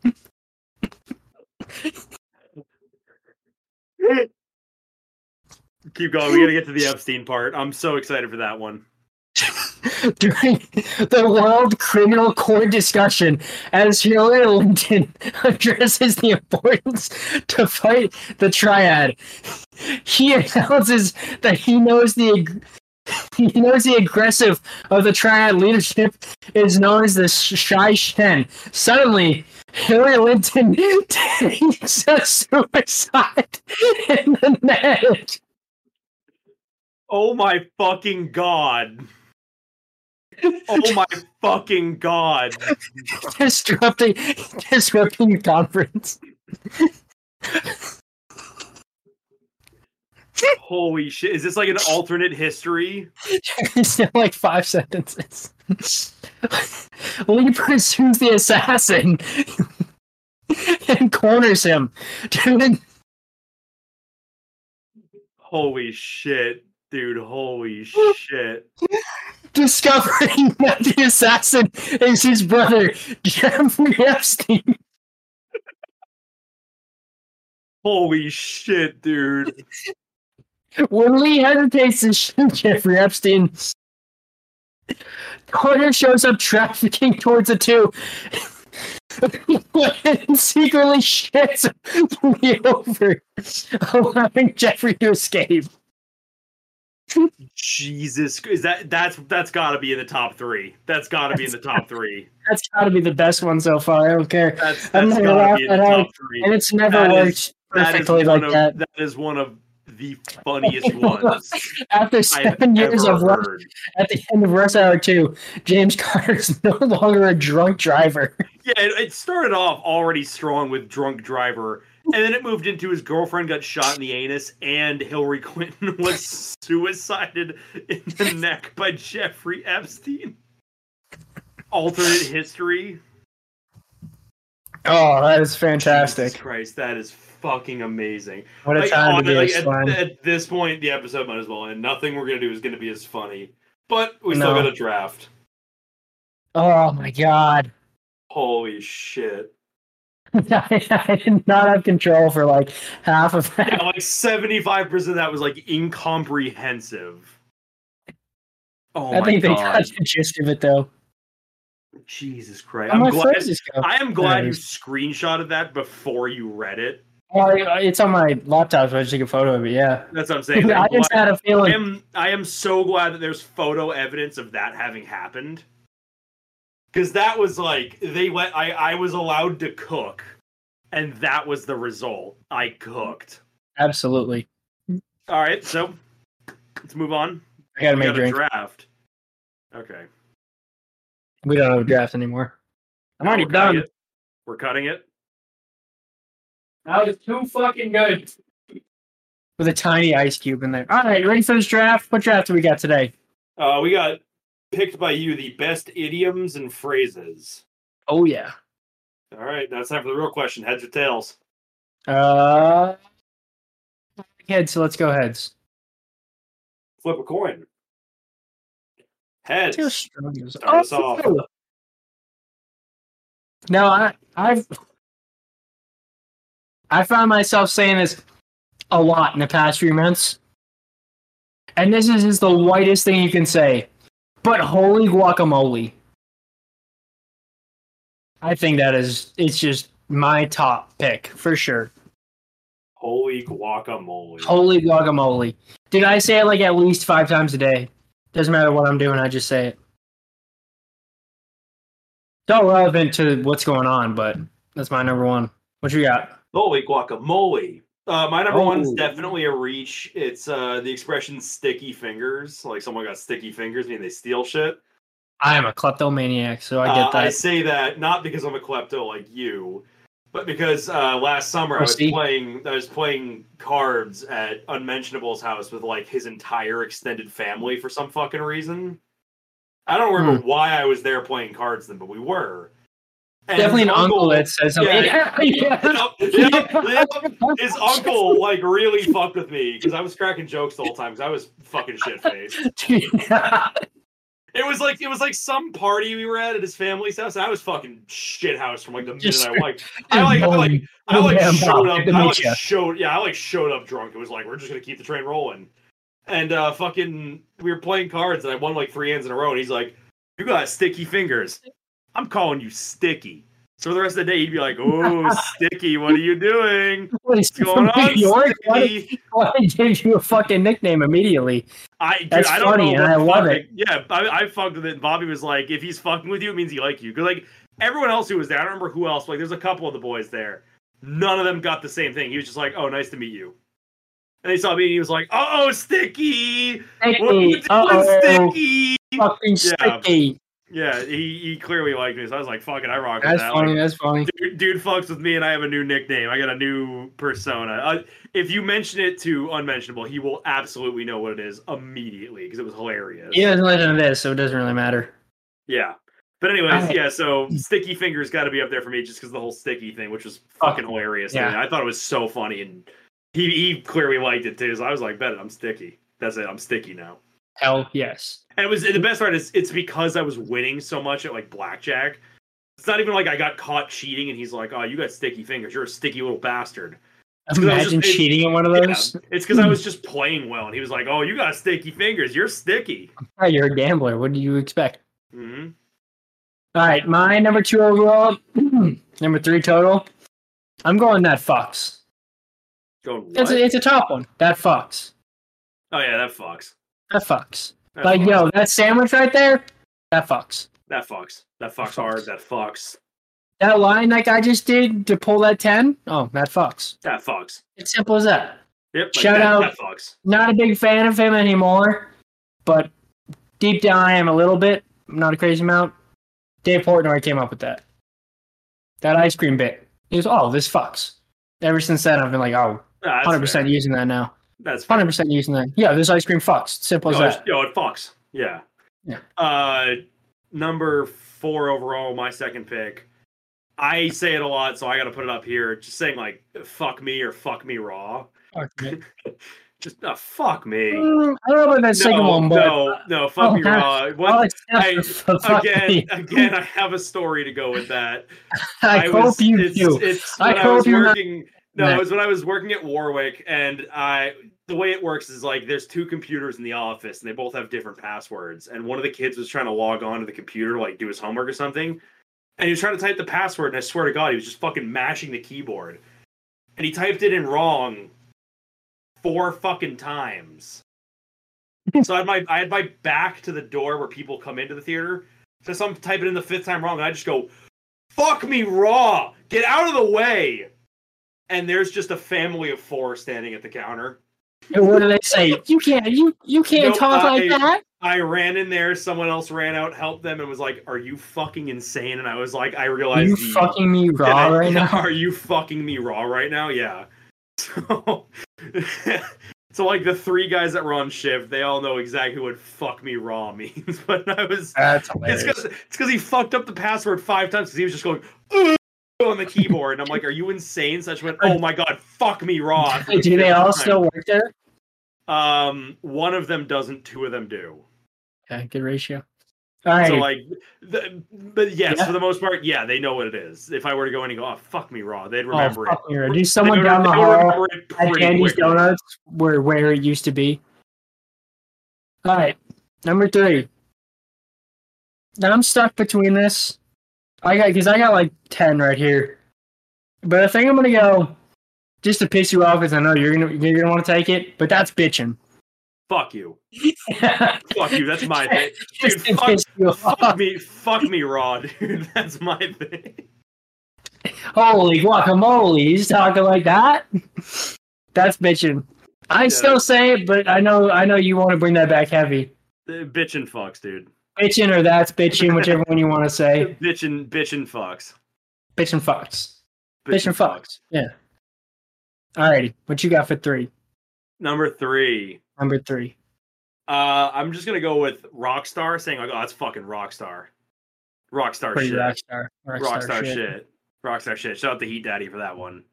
S3: Keep going. We gotta get to the Epstein part. I'm so excited for that one.
S4: During the World Criminal Court discussion, as Hillary Clinton addresses the importance to fight the triad, he announces that he knows the he knows the aggressive of the triad leadership is known as the Shy Shen. Suddenly, Hillary Clinton takes a suicide in the net.
S3: Oh my fucking god. Oh my fucking god.
S4: disrupting disrupting the conference.
S3: Holy shit. Is this like an alternate history? it's
S4: like five sentences. Lee pursues the assassin and corners him.
S3: Holy shit. Dude, holy shit.
S4: Discovering that the assassin is his brother, Jeffrey Epstein.
S3: Holy shit, dude.
S4: When Lee hesitates to shoot Jeffrey Epstein, Carter shows up trafficking towards the two and secretly shits Lee over, allowing Jeffrey to escape.
S3: Jesus, is that that's that's got to be in the top three? That's got to be in the top three.
S4: that's got to be the best one so far. I don't care. That's, that's I'm gonna laugh and it's
S3: never that worked is, perfectly like of, that. That is one of the funniest ones. After 7
S4: I've years of rush, at the end of Rush Hour Two, James Carter is no longer a drunk driver.
S3: Yeah, it, it started off already strong with drunk driver and then it moved into his girlfriend got shot in the anus, and Hillary Clinton was suicided in the neck by Jeffrey Epstein. Alternate history.
S4: Oh, that is fantastic! Jesus
S3: Christ, that is fucking amazing. What a like, time to be like, at, at, this point, the episode might as well end. Nothing we're gonna do is gonna be as funny, but we no. still got a draft.
S4: Oh my god!
S3: Holy shit!
S4: I, did not have control for like half of that.
S3: Yeah, like seventy five percent of that was like incomprehensive. Oh I think God. they got the gist of it though. Jesus Christ! I'm, glad. I am glad you screenshotted that before you read it.
S4: Well, uh, it's on my laptop, so I just took a photo of it. Yeah, that's what I'm saying. I'm i glad, just
S3: had a feeling. I am, I am so glad that there's photo evidence of that having happened because that was like they went. I I was allowed to cook, and that was the result. I cooked.
S4: Absolutely.
S3: All right, so let's move on.
S4: I gotta we make got a drink. draft.
S3: Okay.
S4: We don't have a draft anymore. I'm already we're done. It.
S3: We're cutting it.
S4: That was too fucking good. With a tiny ice cube in there. All right, ready for this draft? What draft do we got today?
S3: Uh, we got picked by you the best idioms and phrases.
S4: Oh yeah.
S3: All right, now it's time for the real question: heads or tails? Uh,
S4: heads. So let's go heads.
S3: Flip a coin. Heads. Start us off.
S4: No, I, I've I found myself saying this a lot in the past few months, and this is, is the whitest thing you can say. But holy guacamole. I think that is it's just my top pick for sure.
S3: Holy guacamole.
S4: Holy guacamole. Dude, I say it like at least five times a day. Doesn't matter what I'm doing, I just say it. It's all relevant to what's going on, but that's my number one. What you
S3: got? Holy guacamole. Uh, my number oh. one is oh. definitely a reach. It's uh, the expression "sticky fingers." Like someone got sticky fingers, mean they steal shit.
S4: I am a kleptomaniac, so I get uh, that.
S3: I say that not because I'm a klepto like you, but because uh, last summer I was playing I was playing cards at Unmentionable's house with like his entire extended family for some fucking reason. I don't remember hmm. why I was there playing cards then, but we were definitely an uncle, uncle, that says something. Yeah, yeah, yeah. His uncle like really fucked with me because I was cracking jokes the whole time because I was fucking shit faced. It was like it was like some party we were at at his family's house. And I was fucking shit house from like the minute I like I like I like I like, I like showed up. I like showed yeah I like showed up drunk. It was like we're just gonna keep the train rolling. And uh fucking we were playing cards and I won like three hands in a row and he's like, You got sticky fingers. I'm calling you sticky. So for the rest of the day, he'd be like, "Oh, Sticky, what are you doing? What's going on, York?
S4: Sticky?" Why did, why did you a fucking nickname immediately? I dude, That's I
S3: don't funny, know. And I love it. Yeah, I, I fucked with it. Bobby was like, "If he's fucking with you, it means he like you." Because like everyone else who was there, I don't remember who else. Like, there's a couple of the boys there. None of them got the same thing. He was just like, "Oh, nice to meet you." And he saw me, and he was like, "Oh, Sticky, Sticky, what are you doing, Sticky?" Fucking yeah. Sticky. Yeah, he, he clearly liked me. So I was like, fuck it, I rock that's with that. Funny, like, that's funny. Dude, dude fucks with me, and I have a new nickname. I got a new persona. Uh, if you mention it to Unmentionable, he will absolutely know what it is immediately because it was hilarious.
S4: He doesn't listen to this, so it doesn't really matter.
S3: Yeah. But anyways, yeah. So sticky fingers got to be up there for me just because the whole sticky thing, which was fucking hilarious. Yeah. I thought it was so funny, and he, he clearly liked it too. So I was like, bet it, I'm sticky. That's it. I'm sticky now.
S4: Hell yes.
S3: And it was and the best part is it's because I was winning so much at like blackjack. It's not even like I got caught cheating and he's like, "Oh, you got sticky fingers. You're a sticky little bastard."
S4: Imagine just, cheating in one of those. Yeah,
S3: it's because I was just playing well, and he was like, "Oh, you got sticky fingers. You're sticky.
S4: you're a gambler. What do you expect?" Mm-hmm. All right, my number two overall, number three total. I'm going that Fox. Going it's a, it's a top one. That Fox.
S3: Oh yeah, that Fox.
S4: That fucks. That
S3: like,
S4: fucks. yo, that sandwich right there,
S3: that fucks. That fucks. That fucks, hard. That fucks.
S4: That line like I just did to pull that 10, oh, that fucks.
S3: That fucks.
S4: It's simple as that. Yep, like Shout that, out. That fucks. Not a big fan of him anymore, but deep down I am a little bit. Not a crazy amount. Dave Portnoy came up with that. That ice cream bit. He was, oh, this fucks. Ever since then, I've been like, oh, 100% using that now. That's hundred percent using that. Yeah, there's ice cream fox. Simple no,
S3: as
S4: oh, that.
S3: Yo, it fox. Yeah. Yeah. Uh, number four overall, my second pick. I say it a lot, so I got to put it up here. Just saying like "fuck me" or "fuck me raw." Okay. just uh, fuck me. Mm, I don't know about that second one, but no, no, fuck oh, me raw. One, I, again, me. again, I have a story to go with that. I, I hope was, you it's, do. It's I, hope I was working. Not... No, it was when I was working at Warwick, and I the way it works is like there's two computers in the office and they both have different passwords. And one of the kids was trying to log on to the computer to like do his homework or something. And he was trying to type the password, and I swear to God, he was just fucking mashing the keyboard. And he typed it in wrong four fucking times. so I had my I had my back to the door where people come into the theater. So some type it in the fifth time wrong, and I just go, "Fuck me raw, get out of the way." And there's just a family of four standing at the counter.
S4: And what do they say? You can't you you can't nope, talk like that.
S3: I ran in there, someone else ran out, helped them, and was like, Are you fucking insane? And I was like, I realized
S4: Are you the, fucking me raw I, right
S3: now.
S4: Are
S3: you fucking me raw right now? Yeah. So So like the three guys that were on shift, they all know exactly what "fuck me raw" means. But I was that's hilarious. It's because he fucked up the password five times because he was just going. Ugh! on the keyboard, and I'm like, "Are you insane?" Such so went, "Oh my god, fuck me raw." do they all still work there? Um, one of them doesn't. Two of them do.
S4: Okay, good ratio.
S3: All right. So like, the, but yes, yeah. for the most part, yeah, they know what it is. If I were to go in and go, "Oh fuck me raw," they'd oh, remember oh, it. Or do someone they down the hall
S4: at Candy's Donuts where where it used to be? All right, number three. Now I'm stuck between this I got because I got like ten right here, but I think I'm gonna go just to piss you off because I know you're gonna you're gonna want to take it, but that's bitching.
S3: Fuck you. fuck you. That's my thing. Dude, fuck, fuck me. Fuck me, Rod. Dude, that's my thing.
S4: Holy guacamole! He's talking like that. That's bitching. I yeah. still say it, but I know I know you want to bring that back heavy.
S3: Bitching fucks, dude
S4: bitching or that's bitching, whichever one you want to say.
S3: Bitching, bitching, fox.
S4: Bitching, fox. Bitching, fox. Yeah. Alrighty, what you got for three?
S3: Number three.
S4: Number three.
S3: Uh, I'm just gonna go with Rockstar, saying like, "Oh, that's fucking Rockstar." Rockstar Pretty shit. Rockstar. Rockstar, rockstar shit. shit. Rockstar shit. Shout out to Heat Daddy for that one.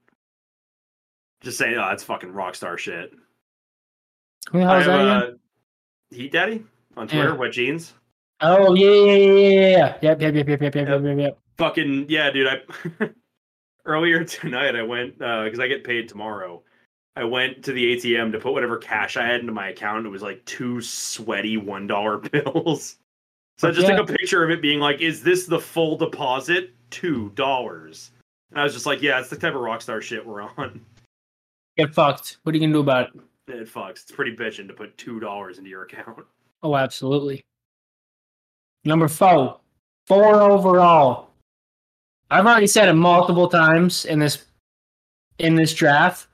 S3: Just saying, oh, that's fucking rockstar shit. Who the hell is that? Uh, Heat Daddy on Twitter.
S4: Yeah.
S3: Wet jeans.
S4: Oh yeah, yeah, yeah, yeah, yep, yep, yep, yep, yep, yep, yep, yep.
S3: Fucking yeah, dude. I earlier tonight I went because uh, I get paid tomorrow. I went to the ATM to put whatever cash I had into my account. It was like two sweaty one dollar bills. So I just yeah. took a picture of it, being like, "Is this the full deposit? Two dollars." And I was just like, "Yeah, it's the type of rockstar shit we're on."
S4: Get fucked. What are you gonna do about it?
S3: It fucks. It's pretty bitching to put two dollars into your account.
S4: Oh, absolutely. Number four, four overall. I've already said it multiple times in this in this draft,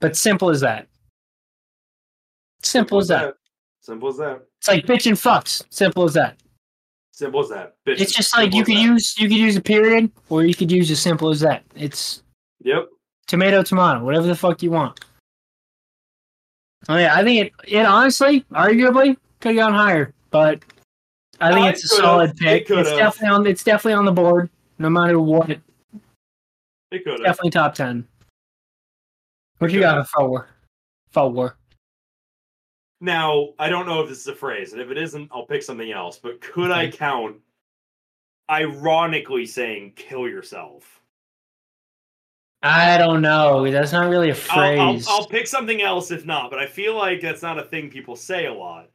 S4: but simple as that. Simple as that.
S3: Simple as that.
S4: It's like bitch and fucks. Simple as that.
S3: Simple as that.
S4: Bitch. It's just like you could use you could use a period or you could use as simple as that. It's Yep. Tomato tomato, whatever the fuck you want. Oh yeah, I think it, it honestly, arguably, could have gone higher, but I think I it's a solid pick. It it's definitely on. It's definitely on the board, no matter what. It could definitely top ten. What you got for four? Four.
S3: Now I don't know if this is a phrase, and if it isn't, I'll pick something else. But could I count? Ironically, saying "kill yourself."
S4: I don't know. That's not really a phrase.
S3: I'll, I'll, I'll pick something else if not, but I feel like that's not a thing people say a lot.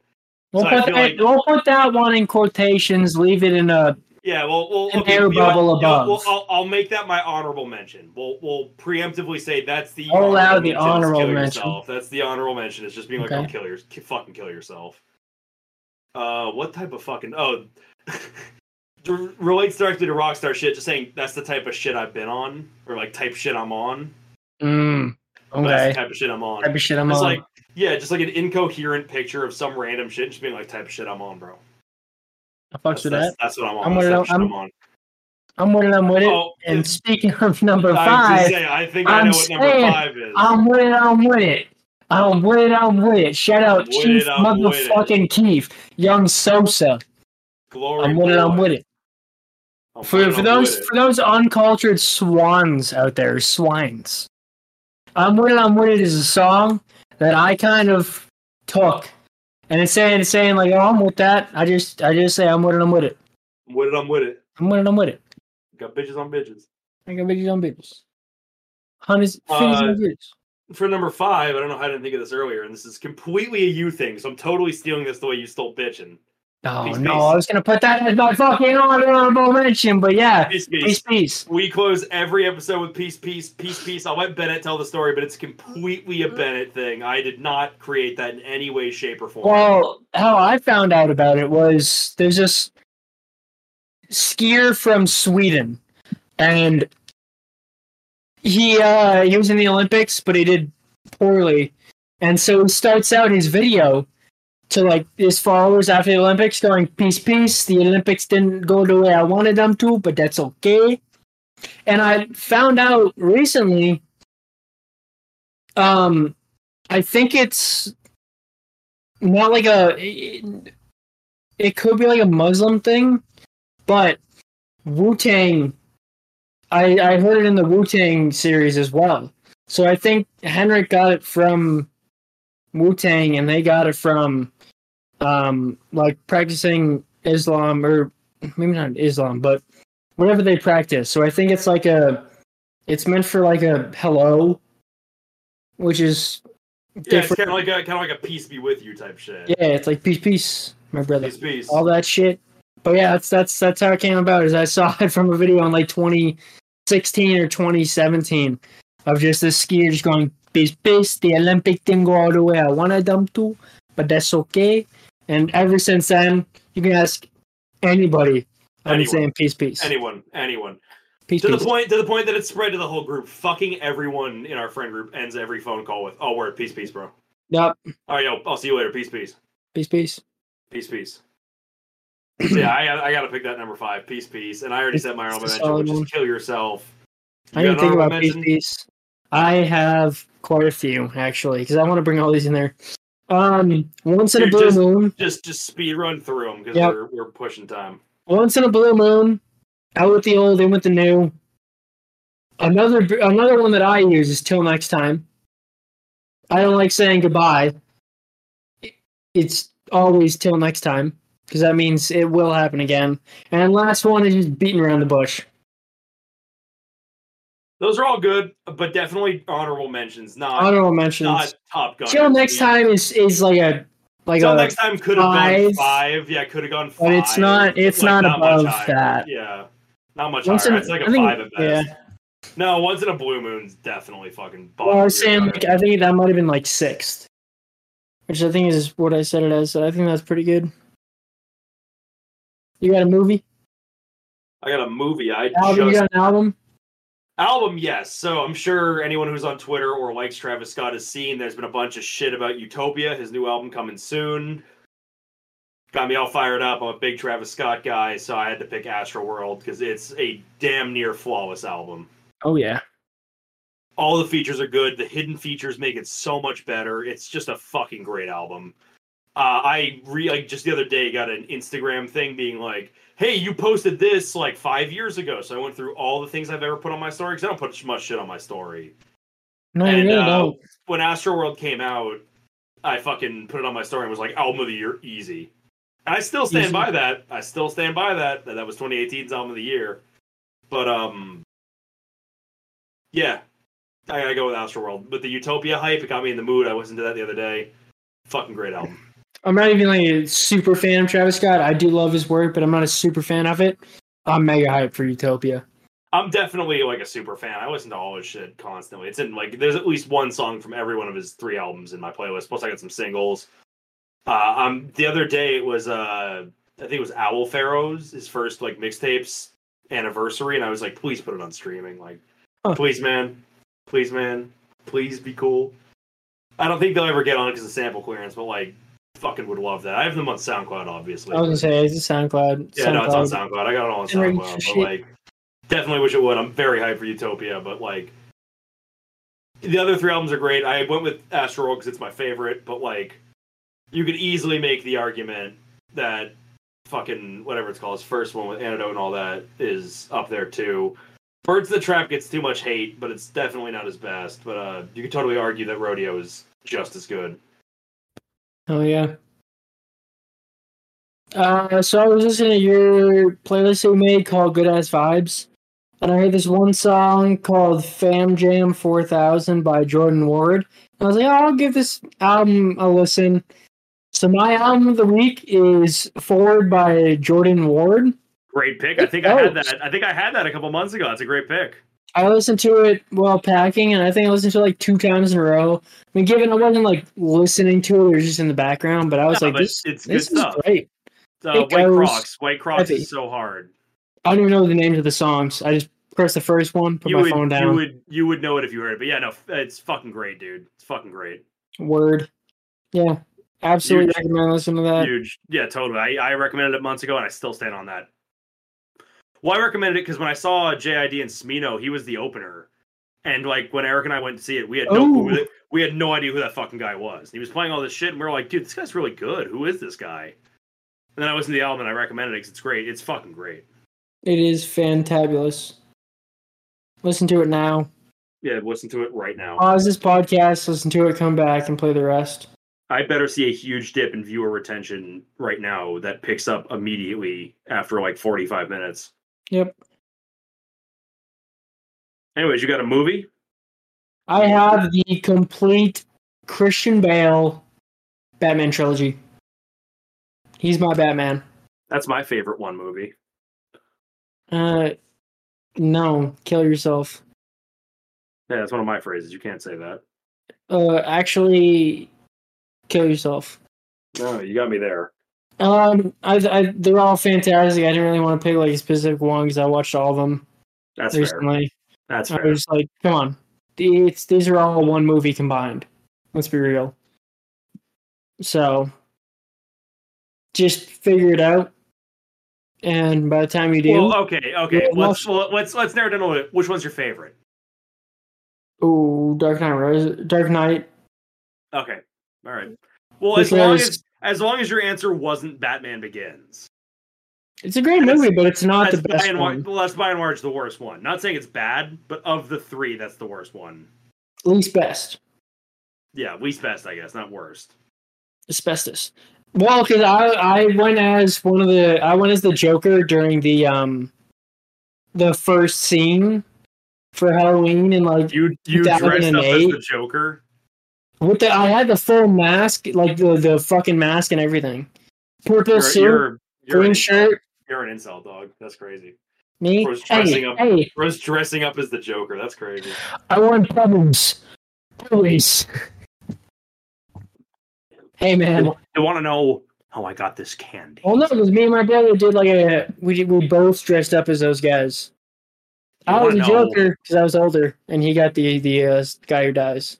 S3: We'll, so
S4: put that, like, we'll put that one in quotations. Leave it in a yeah.
S3: Well, we'll an okay, air bubble above. we'll, I'll, I'll, make that my honorable mention. We'll we'll preemptively say that's the. I'll allow the honorable mention. Yourself. That's the honorable mention. It's just being like, okay. will kill your fucking kill yourself. Uh, what type of fucking oh. relates directly to rockstar shit just saying that's the type of shit i've been on or like type shit i'm on mm. Okay. That's the type of shit I'm on. Type of shit I'm it's on. like, yeah, just like an incoherent picture of some random shit just being like, type of shit I'm on, bro. I fucks with that. That's what I'm on.
S4: I'm, with it, I'm, I'm on. I'm with it. I'm with it. Oh, and speaking of number five, say, I think I'm I know saying, what number five is. I'm with it. I'm with it. I'm with it. I'm with it. Shout out with Chief it, motherfucking Keef, Young Sosa. Glory. I'm with glory. it. I'm with it. I'm for for those for those uncultured swans out there, swines. I'm With It, I'm With It is a song that I kind of took. And it's saying, it's saying like, oh, I'm with that. I just, I just say, I'm with it, I'm with it.
S3: I'm with it, I'm with it.
S4: I'm with it, I'm with it.
S3: Got bitches on bitches. I
S4: got bitches on bitches. Hundreds, uh,
S3: on bitches. For number five, I don't know how I didn't think of this earlier, and this is completely a you thing, so I'm totally stealing this the way you stole bitching.
S4: Oh peace, no, peace. I was gonna put that as my fucking honorable mention, but yeah, peace, peace, peace,
S3: peace. We close every episode with peace, peace, peace, peace. I'll let Bennett tell the story, but it's completely a Bennett thing. I did not create that in any way, shape, or form.
S4: Well, how I found out about it was there's this skier from Sweden, and he uh, he was in the Olympics, but he did poorly, and so he starts out his video to like his followers after the Olympics, going peace, peace. The Olympics didn't go the way I wanted them to, but that's okay. And I found out recently, um, I think it's not like a. It, it could be like a Muslim thing, but Wu Tang. I I heard it in the Wu Tang series as well. So I think Henrik got it from Wu Tang, and they got it from um, like practicing Islam or maybe not Islam, but whatever they practice. So I think it's like a, it's meant for like a hello, which is
S3: yeah, different. it's kind of like a kind of like a peace be with you type shit.
S4: Yeah, it's like peace, peace, my brother, peace, peace, all that shit. But yeah, that's that's that's how it came about. Is I saw it from a video on like 2016 or 2017 of just this skier just going peace, peace. The Olympic thing go all the way. I wanted them to, but that's okay. And ever since then, you can ask anybody. I'm saying peace, peace.
S3: Anyone, anyone. Peace, to peace. the point, to the point that it spread to the whole group. Fucking everyone in our friend group ends every phone call with, "Oh, word, peace, peace, bro." Yep. All right, yo, I'll see you later. Peace, peace.
S4: Peace, peace.
S3: Peace, peace. so yeah, I, I got to pick that number five. Peace, peace. And I already said my own mention, which is kill yourself. You I didn't think about
S4: mention? peace, peace. I have quite a few actually, because I want to bring all these in there. Um,
S3: once in Dude, a blue just, moon. Just just speed run through them because yep. we're we're pushing time.
S4: Once in a blue moon, out with the old, in with the new. Another another one that I use is till next time. I don't like saying goodbye. It's always till next time because that means it will happen again. And last one is just beating around the bush.
S3: Those are all good, but definitely honorable mentions. Not honorable mentions. Not
S4: Top Gun. Till next time is is like a like until a next time could have gone five. Yeah, could have gone five. But it's not. It's like, not, not, above that. Yeah, not much once higher. In, it's
S3: like a I five at best. Yeah. No, once in a blue moon's definitely fucking. Well, I was
S4: saying, like, I think that might have been like sixth, which I think is what I said it as. So I think that's pretty good. You got a movie?
S3: I got a movie. I album, just, you got an album? Album, yes. So I'm sure anyone who's on Twitter or likes Travis Scott has seen there's been a bunch of shit about Utopia, his new album coming soon. Got me all fired up. I'm a big Travis Scott guy, so I had to pick Astro World because it's a damn near flawless album.
S4: Oh yeah.
S3: All the features are good. The hidden features make it so much better. It's just a fucking great album. Uh, I re like just the other day got an Instagram thing being like, hey, you posted this like five years ago. So I went through all the things I've ever put on my story because I don't put much shit on my story. No, and, really uh, don't. When came out, I fucking put it on my story and was like, album of the year, easy. And I still stand easy. by that. I still stand by that. That, that was 2018's album of the year. But, um, yeah, I gotta go with World. But the Utopia hype, it got me in the mood. I listened to that the other day. Fucking great album.
S4: I'm not even like a super fan of Travis Scott. I do love his work, but I'm not a super fan of it. I'm mega hyped for Utopia.
S3: I'm definitely like a super fan. I listen to all his shit constantly. It's in like there's at least one song from every one of his three albums in my playlist. Plus, I got some singles. Uh, um, the other day it was uh, I think it was Owl Pharaohs, his first like mixtapes anniversary, and I was like, please put it on streaming, like, huh. please, man, please, man, please be cool. I don't think they'll ever get on because of sample clearance, but like fucking would love that. I have them on SoundCloud, obviously. I was gonna say, is it SoundCloud? Yeah, SoundCloud. no, it's on SoundCloud. I got it on SoundCloud. But like, definitely wish it would. I'm very hyped for Utopia, but like, the other three albums are great. I went with Astral because it's my favorite, but like, you could easily make the argument that fucking whatever it's called, his first one with Antidote and all that is up there too. Birds of the Trap gets too much hate, but it's definitely not his best. But uh, you could totally argue that Rodeo is just as good. Oh yeah.
S4: Uh, so I was listening to your playlist you made called "Good Ass Vibes," and I heard this one song called "Fam Jam 4000" by Jordan Ward. And I was like, oh, I'll give this album a listen. So my album of the week is "Forward" by Jordan Ward.
S3: Great pick. I think I had oh. that. I think I had that a couple months ago. That's a great pick.
S4: I listened to it while packing, and I think I listened to it like two times in a row. I mean, given I wasn't like listening to it, it was just in the background, but I was no, like, this, it's this good is stuff. great. Uh,
S3: White Crocs. White Crocs heavy. is so hard.
S4: I don't even know the names of the songs. I just pressed the first one, put you my would, phone down. You
S3: would you would know it if you heard it, but yeah, no, it's fucking great, dude. It's fucking great.
S4: Word. Yeah, absolutely huge, recommend listening to that. Huge.
S3: Yeah, totally. I, I recommended it months ago, and I still stand on that. Well, I recommended it because when I saw JID and Smino, he was the opener. And like when Eric and I went to see it, we had no oh. we had no idea who that fucking guy was. He was playing all this shit, and we were like, dude, this guy's really good. Who is this guy? And then I listened to the album, and I recommended it because it's great. It's fucking great.
S4: It is fantabulous. Listen to it now.
S3: Yeah, listen to it right now.
S4: Pause this podcast, listen to it, come back, and play the rest.
S3: I better see a huge dip in viewer retention right now that picks up immediately after like 45 minutes. Yep. Anyways, you got a movie?
S4: I have the complete Christian Bale Batman trilogy. He's my Batman.
S3: That's my favorite one movie.
S4: Uh, no, kill yourself.
S3: Yeah, that's one of my phrases. You can't say that.
S4: Uh, actually, kill yourself.
S3: No, you got me there.
S4: Um, I, I they're all fantastic. I didn't really want to pick like a specific one because I watched all of them That's recently. Fair. That's I was like, come on, it's, these are all one movie combined. Let's be real. So, just figure it out. And by the time you do,
S3: well, okay, okay, let's, well, let's let's narrow down a little bit. Which one's your favorite?
S4: Oh, Dark Knight Dark Knight.
S3: Okay, all right. Well, because as long as as long as your answer wasn't Batman Begins.
S4: It's a great movie, but it's not the best
S3: and,
S4: one.
S3: well, that's by and large the worst one. Not saying it's bad, but of the three, that's the worst one.
S4: Least best.
S3: Yeah, least best, I guess, not worst.
S4: Asbestos. Well, because I I went as one of the I went as the Joker during the um the first scene for Halloween and like you you dressed up as the Joker. With the, I had the full mask, like the, the fucking mask and everything. Purple you're,
S3: suit,
S4: you're,
S3: you're green shirt. You're an insult dog. That's crazy. Me? Bro's dressing, hey, up, hey. dressing up as the Joker. That's crazy. I want problems. Police.
S4: Hey, man.
S3: You want to know how I got this candy.
S4: Well, no, because me and my brother did like a. We, did, we both dressed up as those guys. I was a know. Joker because I was older, and he got the, the uh, guy who dies.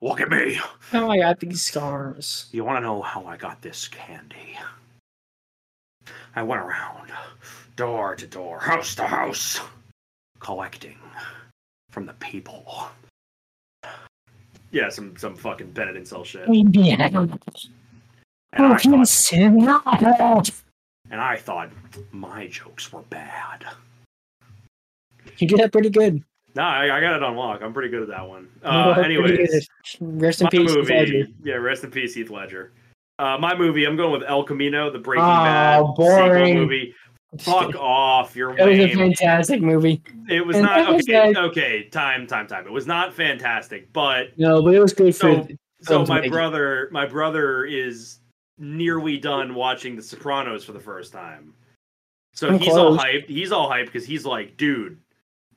S3: Look at me.
S4: How I got these scars.
S3: You want to know how I got this candy? I went around, door to door, house to house, collecting from the people. Yeah, some some fucking Bennett insult shit. Oh, and I, oh, thought, and I thought my jokes were bad.
S4: You did that pretty good.
S3: No, I, I got it on lock. I'm pretty good at that one. Uh, anyways, rest in peace, movie, Yeah, rest in peace, Heath Ledger. Uh, my movie, I'm going with El Camino, the Breaking oh, Bad boring. movie. Fuck off! You're it lame. was
S4: a fantastic movie.
S3: It was and not was okay, okay. Time, time, time. It was not fantastic, but no, but it was good so, for. So my brother, my brother is nearly done watching The Sopranos for the first time. So I'm he's close. all hyped. He's all hyped because he's like, dude,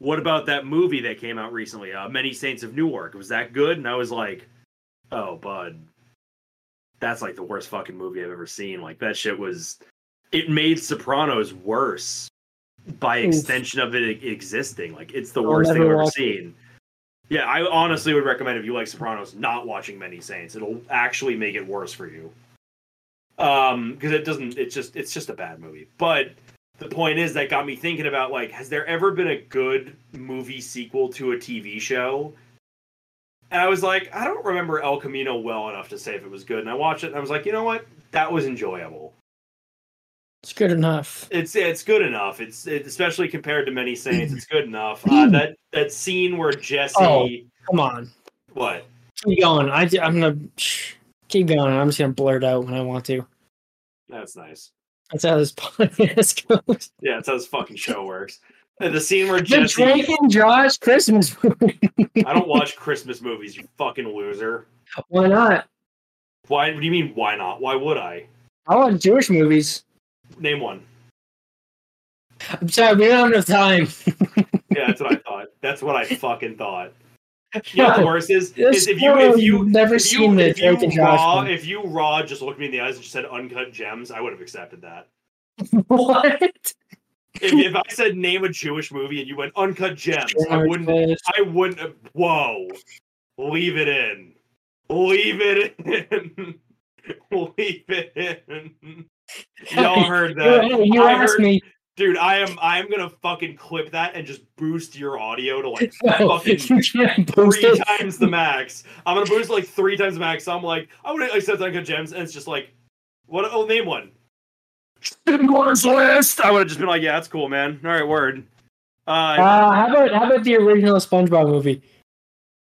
S3: what about that movie that came out recently, uh, Many Saints of Newark? Was that good? And I was like, oh, bud, that's like the worst fucking movie I've ever seen. Like that shit was, it made Sopranos worse by extension of it existing. Like it's the I'll worst thing I've ever seen. It. Yeah, I honestly would recommend if you like Sopranos, not watching Many Saints. It'll actually make it worse for you. Um, because it doesn't. It's just it's just a bad movie. But the point is that got me thinking about like, has there ever been a good movie sequel to a TV show? And I was like, I don't remember El Camino well enough to say if it was good. And I watched it and I was like, you know what? That was enjoyable.
S4: It's good enough.
S3: It's it's good enough. It's it, especially compared to many saints. It's good enough. Uh, hmm. that that scene where Jesse. Oh,
S4: come on.
S3: What?
S4: Keep going. I I'm gonna keep going. I'm just gonna blurt out when I want to.
S3: That's nice. That's how this podcast goes. Yeah, that's how this fucking show works. And the scene where the Jesse.
S4: Drake and Josh Christmas
S3: movie. I don't watch Christmas movies, you fucking loser.
S4: Why not?
S3: Why? What do you mean, why not? Why would I?
S4: I watch Jewish movies.
S3: Name one.
S4: I'm sorry, we don't have time.
S3: yeah, that's what I thought. That's what I fucking thought. Yeah, the worst is, is if you if you never if seen you, if you, if you raw if you raw just looked me in the eyes and just said uncut gems, I would have accepted that. What? If, if I said name a Jewish movie and you went uncut gems, I wouldn't. I wouldn't. Whoa, leave it in. Leave it in. leave it in. Y'all heard that. You, you asked heard, me. Dude, I am I am gonna fucking clip that and just boost your audio to like no, oh, fucking three it. times the max. I'm gonna boost like three times the max. So I'm like, I would accept like a gems, and it's just like, what? Oh, name one. Schindler's List. I would have just been like, yeah, that's cool, man. All right, word.
S4: Uh, uh, how about how about the original SpongeBob movie?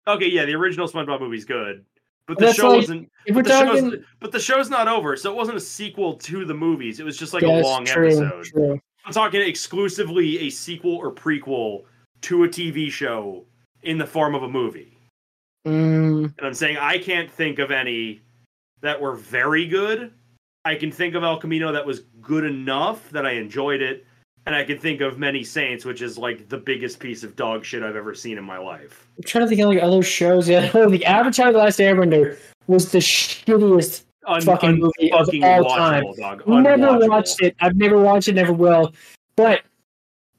S3: Okay, yeah, the original SpongeBob movie's good, but the that's show like, wasn't. But the, talking... show's, but the show's not over, so it wasn't a sequel to the movies. It was just like that's a long true, episode. True. I'm talking exclusively a sequel or prequel to a TV show in the form of a movie. Mm. And I'm saying I can't think of any that were very good. I can think of El Camino that was good enough that I enjoyed it. And I can think of Many Saints, which is like the biggest piece of dog shit I've ever seen in my life.
S4: I'm trying to think of like other shows. Yeah, the Avatar: The Last Airbender was the shittiest un, fucking un, movie of all time. Dog. Never watched it. I've never watched it. Never will. But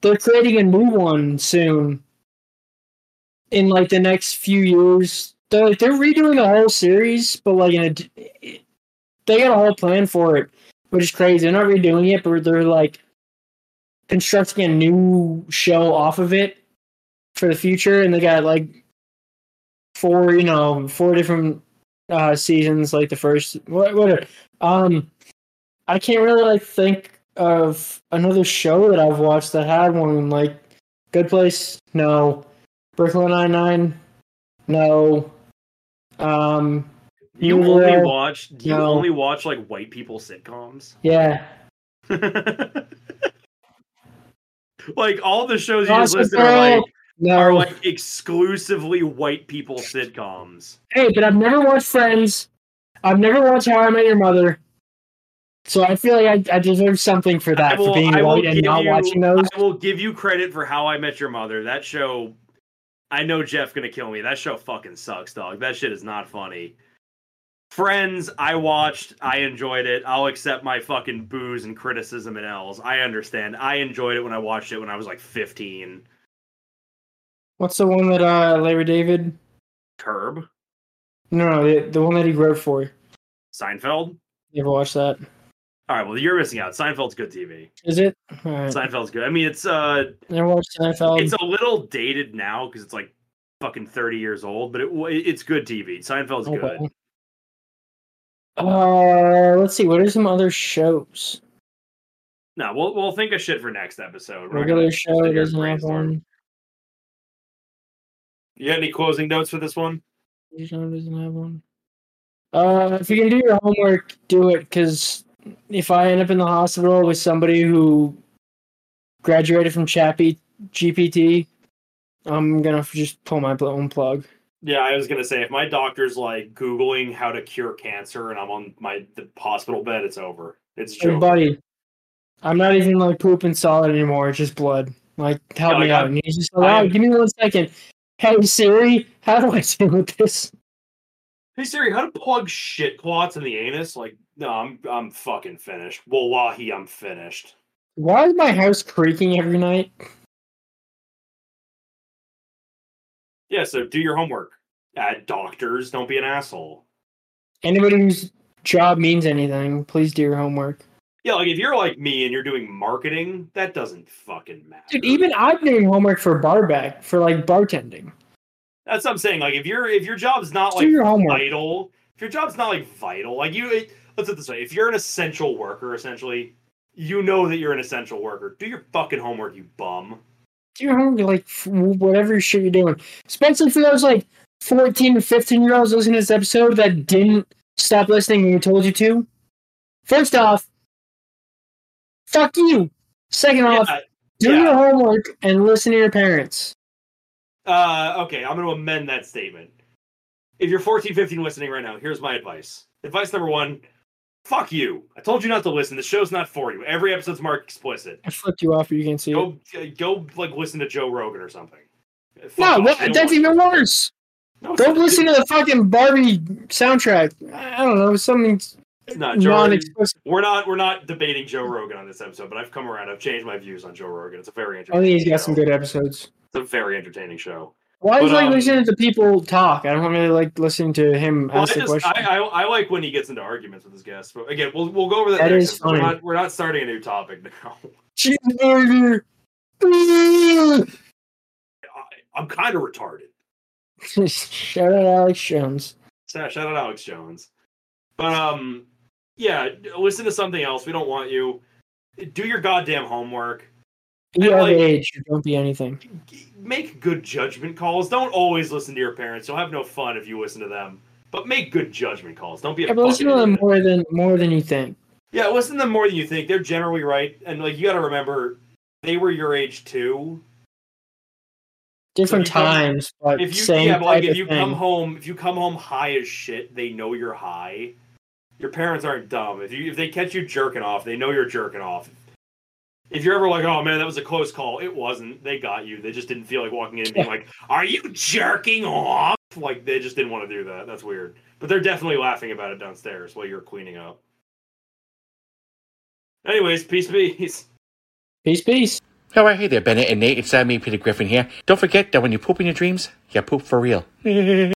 S4: they're creating a new one soon. In like the next few years, they're they're redoing the whole series, but like in a, they got a whole plan for it, which is crazy. They're not redoing it, but they're like constructing a new show off of it for the future, and they got like four, you know, four different uh, seasons, like the first whatever. Um, I can't really like think of another show that I've watched that had one like Good Place. No, Brooklyn Nine Nine. No. Um,
S3: you only watch. You no. only watch like white people sitcoms.
S4: Yeah.
S3: like all the shows you listen listed are like no. are like exclusively white people sitcoms.
S4: Hey, but I've never watched Friends. I've never watched How I Met Your Mother. So I feel like I, I deserve something for that will, for being white and not you, watching those.
S3: I will give you credit for How I Met Your Mother. That show, I know Jeff gonna kill me. That show fucking sucks, dog. That shit is not funny. Friends, I watched. I enjoyed it. I'll accept my fucking booze and criticism and L's. I understand. I enjoyed it when I watched it when I was like 15.
S4: What's the one that uh Larry David?
S3: Curb.
S4: No, the, the one that he wrote for.
S3: Seinfeld.
S4: You ever watch that?
S3: All right, well you're missing out. Seinfeld's good TV.
S4: Is it?
S3: Right. Seinfeld's good. I mean, it's uh. never watched Seinfeld. It's a little dated now because it's like fucking thirty years old, but it it's good TV. Seinfeld's okay. good.
S4: Uh, let's see. What are some other shows?
S3: No, we'll we'll think of shit for next episode. Regular show doesn't have one. You got any closing notes for this one? You doesn't have
S4: one. Uh, if you can do your homework, do it. Because if I end up in the hospital with somebody who graduated from Chappie GPT, I'm gonna just pull my own plug.
S3: Yeah, I was gonna say if my doctor's like googling how to cure cancer and I'm on my the hospital bed, it's over. It's true. Hey, buddy,
S4: I'm not even like pooping solid anymore. It's just blood. Like help no, me like, out. and he's just like, oh, give me one second. Hey Siri, how do I deal with this?
S3: Hey Siri, how to plug shit clots in the anus? Like, no, I'm I'm fucking finished. Wallahi, I'm finished.
S4: Why is my house creaking every night?
S3: Yeah, so do your homework. At doctors, don't be an asshole.
S4: Anybody whose job means anything, please do your homework.
S3: Yeah, like if you're like me and you're doing marketing, that doesn't fucking matter.
S4: Dude, even I'm doing homework for barback for like bartending.
S3: That's what I'm saying. Like if your if your job's not like your vital, if your job's not like vital, like you it, let's put this way: if you're an essential worker, essentially, you know that you're an essential worker. Do your fucking homework, you bum.
S4: Do your homework, like whatever shit you're doing. Especially for those like 14 and 15 year olds listening to this episode that didn't stop listening when we told you to. First off, fuck you. Second yeah, off, do yeah. your homework and listen to your parents.
S3: Uh, okay, I'm going to amend that statement. If you're 14, 15 listening right now, here's my advice. Advice number one fuck you. I told you not to listen. The show's not for you. Every episode's marked explicit.
S4: I flipped you off you can not see
S3: go, it. Uh, go, like, listen to Joe Rogan or something.
S4: Fuck no, that's even worse. No, not listen to the fucking Barbie soundtrack. I don't know, something no,
S3: Jordan, we're not we're not debating Joe Rogan on this episode, but I've come around. I've changed my views on Joe Rogan. It's a very entertaining. I think he's got show. some good episodes. It's a very entertaining show. Why well, do
S4: like um, listening to people talk? I don't really like listening to him well, ask
S3: I the question. I, I, I, like when he gets into arguments with his guests. But again, we'll we'll go over that. funny. We're not, we're not starting a new topic now. Cheeseburger. I, am kind of retarded.
S4: shout out Alex Jones.
S3: shout out Alex Jones. But um, yeah, listen to something else. We don't want you. Do your goddamn homework.
S4: Be of like, age. Don't be anything.
S3: Make good judgment calls. Don't always listen to your parents. You'll have no fun if you listen to them. But make good judgment calls. Don't be. Yeah, listen to them
S4: more than more than you think.
S3: Yeah, listen to them more than you think. They're generally right, and like you got to remember, they were your age too.
S4: Different so times, come, but if you, same yeah, like
S3: if you come home, if you come home high as shit, they know you're high. Your parents aren't dumb. If you if they catch you jerking off, they know you're jerking off. If you're ever like, oh man, that was a close call, it wasn't. They got you. They just didn't feel like walking in and being like, are you jerking off? Like they just didn't want to do that. That's weird. But they're definitely laughing about it downstairs while you're cleaning up. Anyways, peace, peace.
S4: Peace, peace.
S3: All oh, right, hey there, Bennett and Nate. It's uh, me, Peter Griffin here. Don't forget that when you poop in your dreams, you poop for real.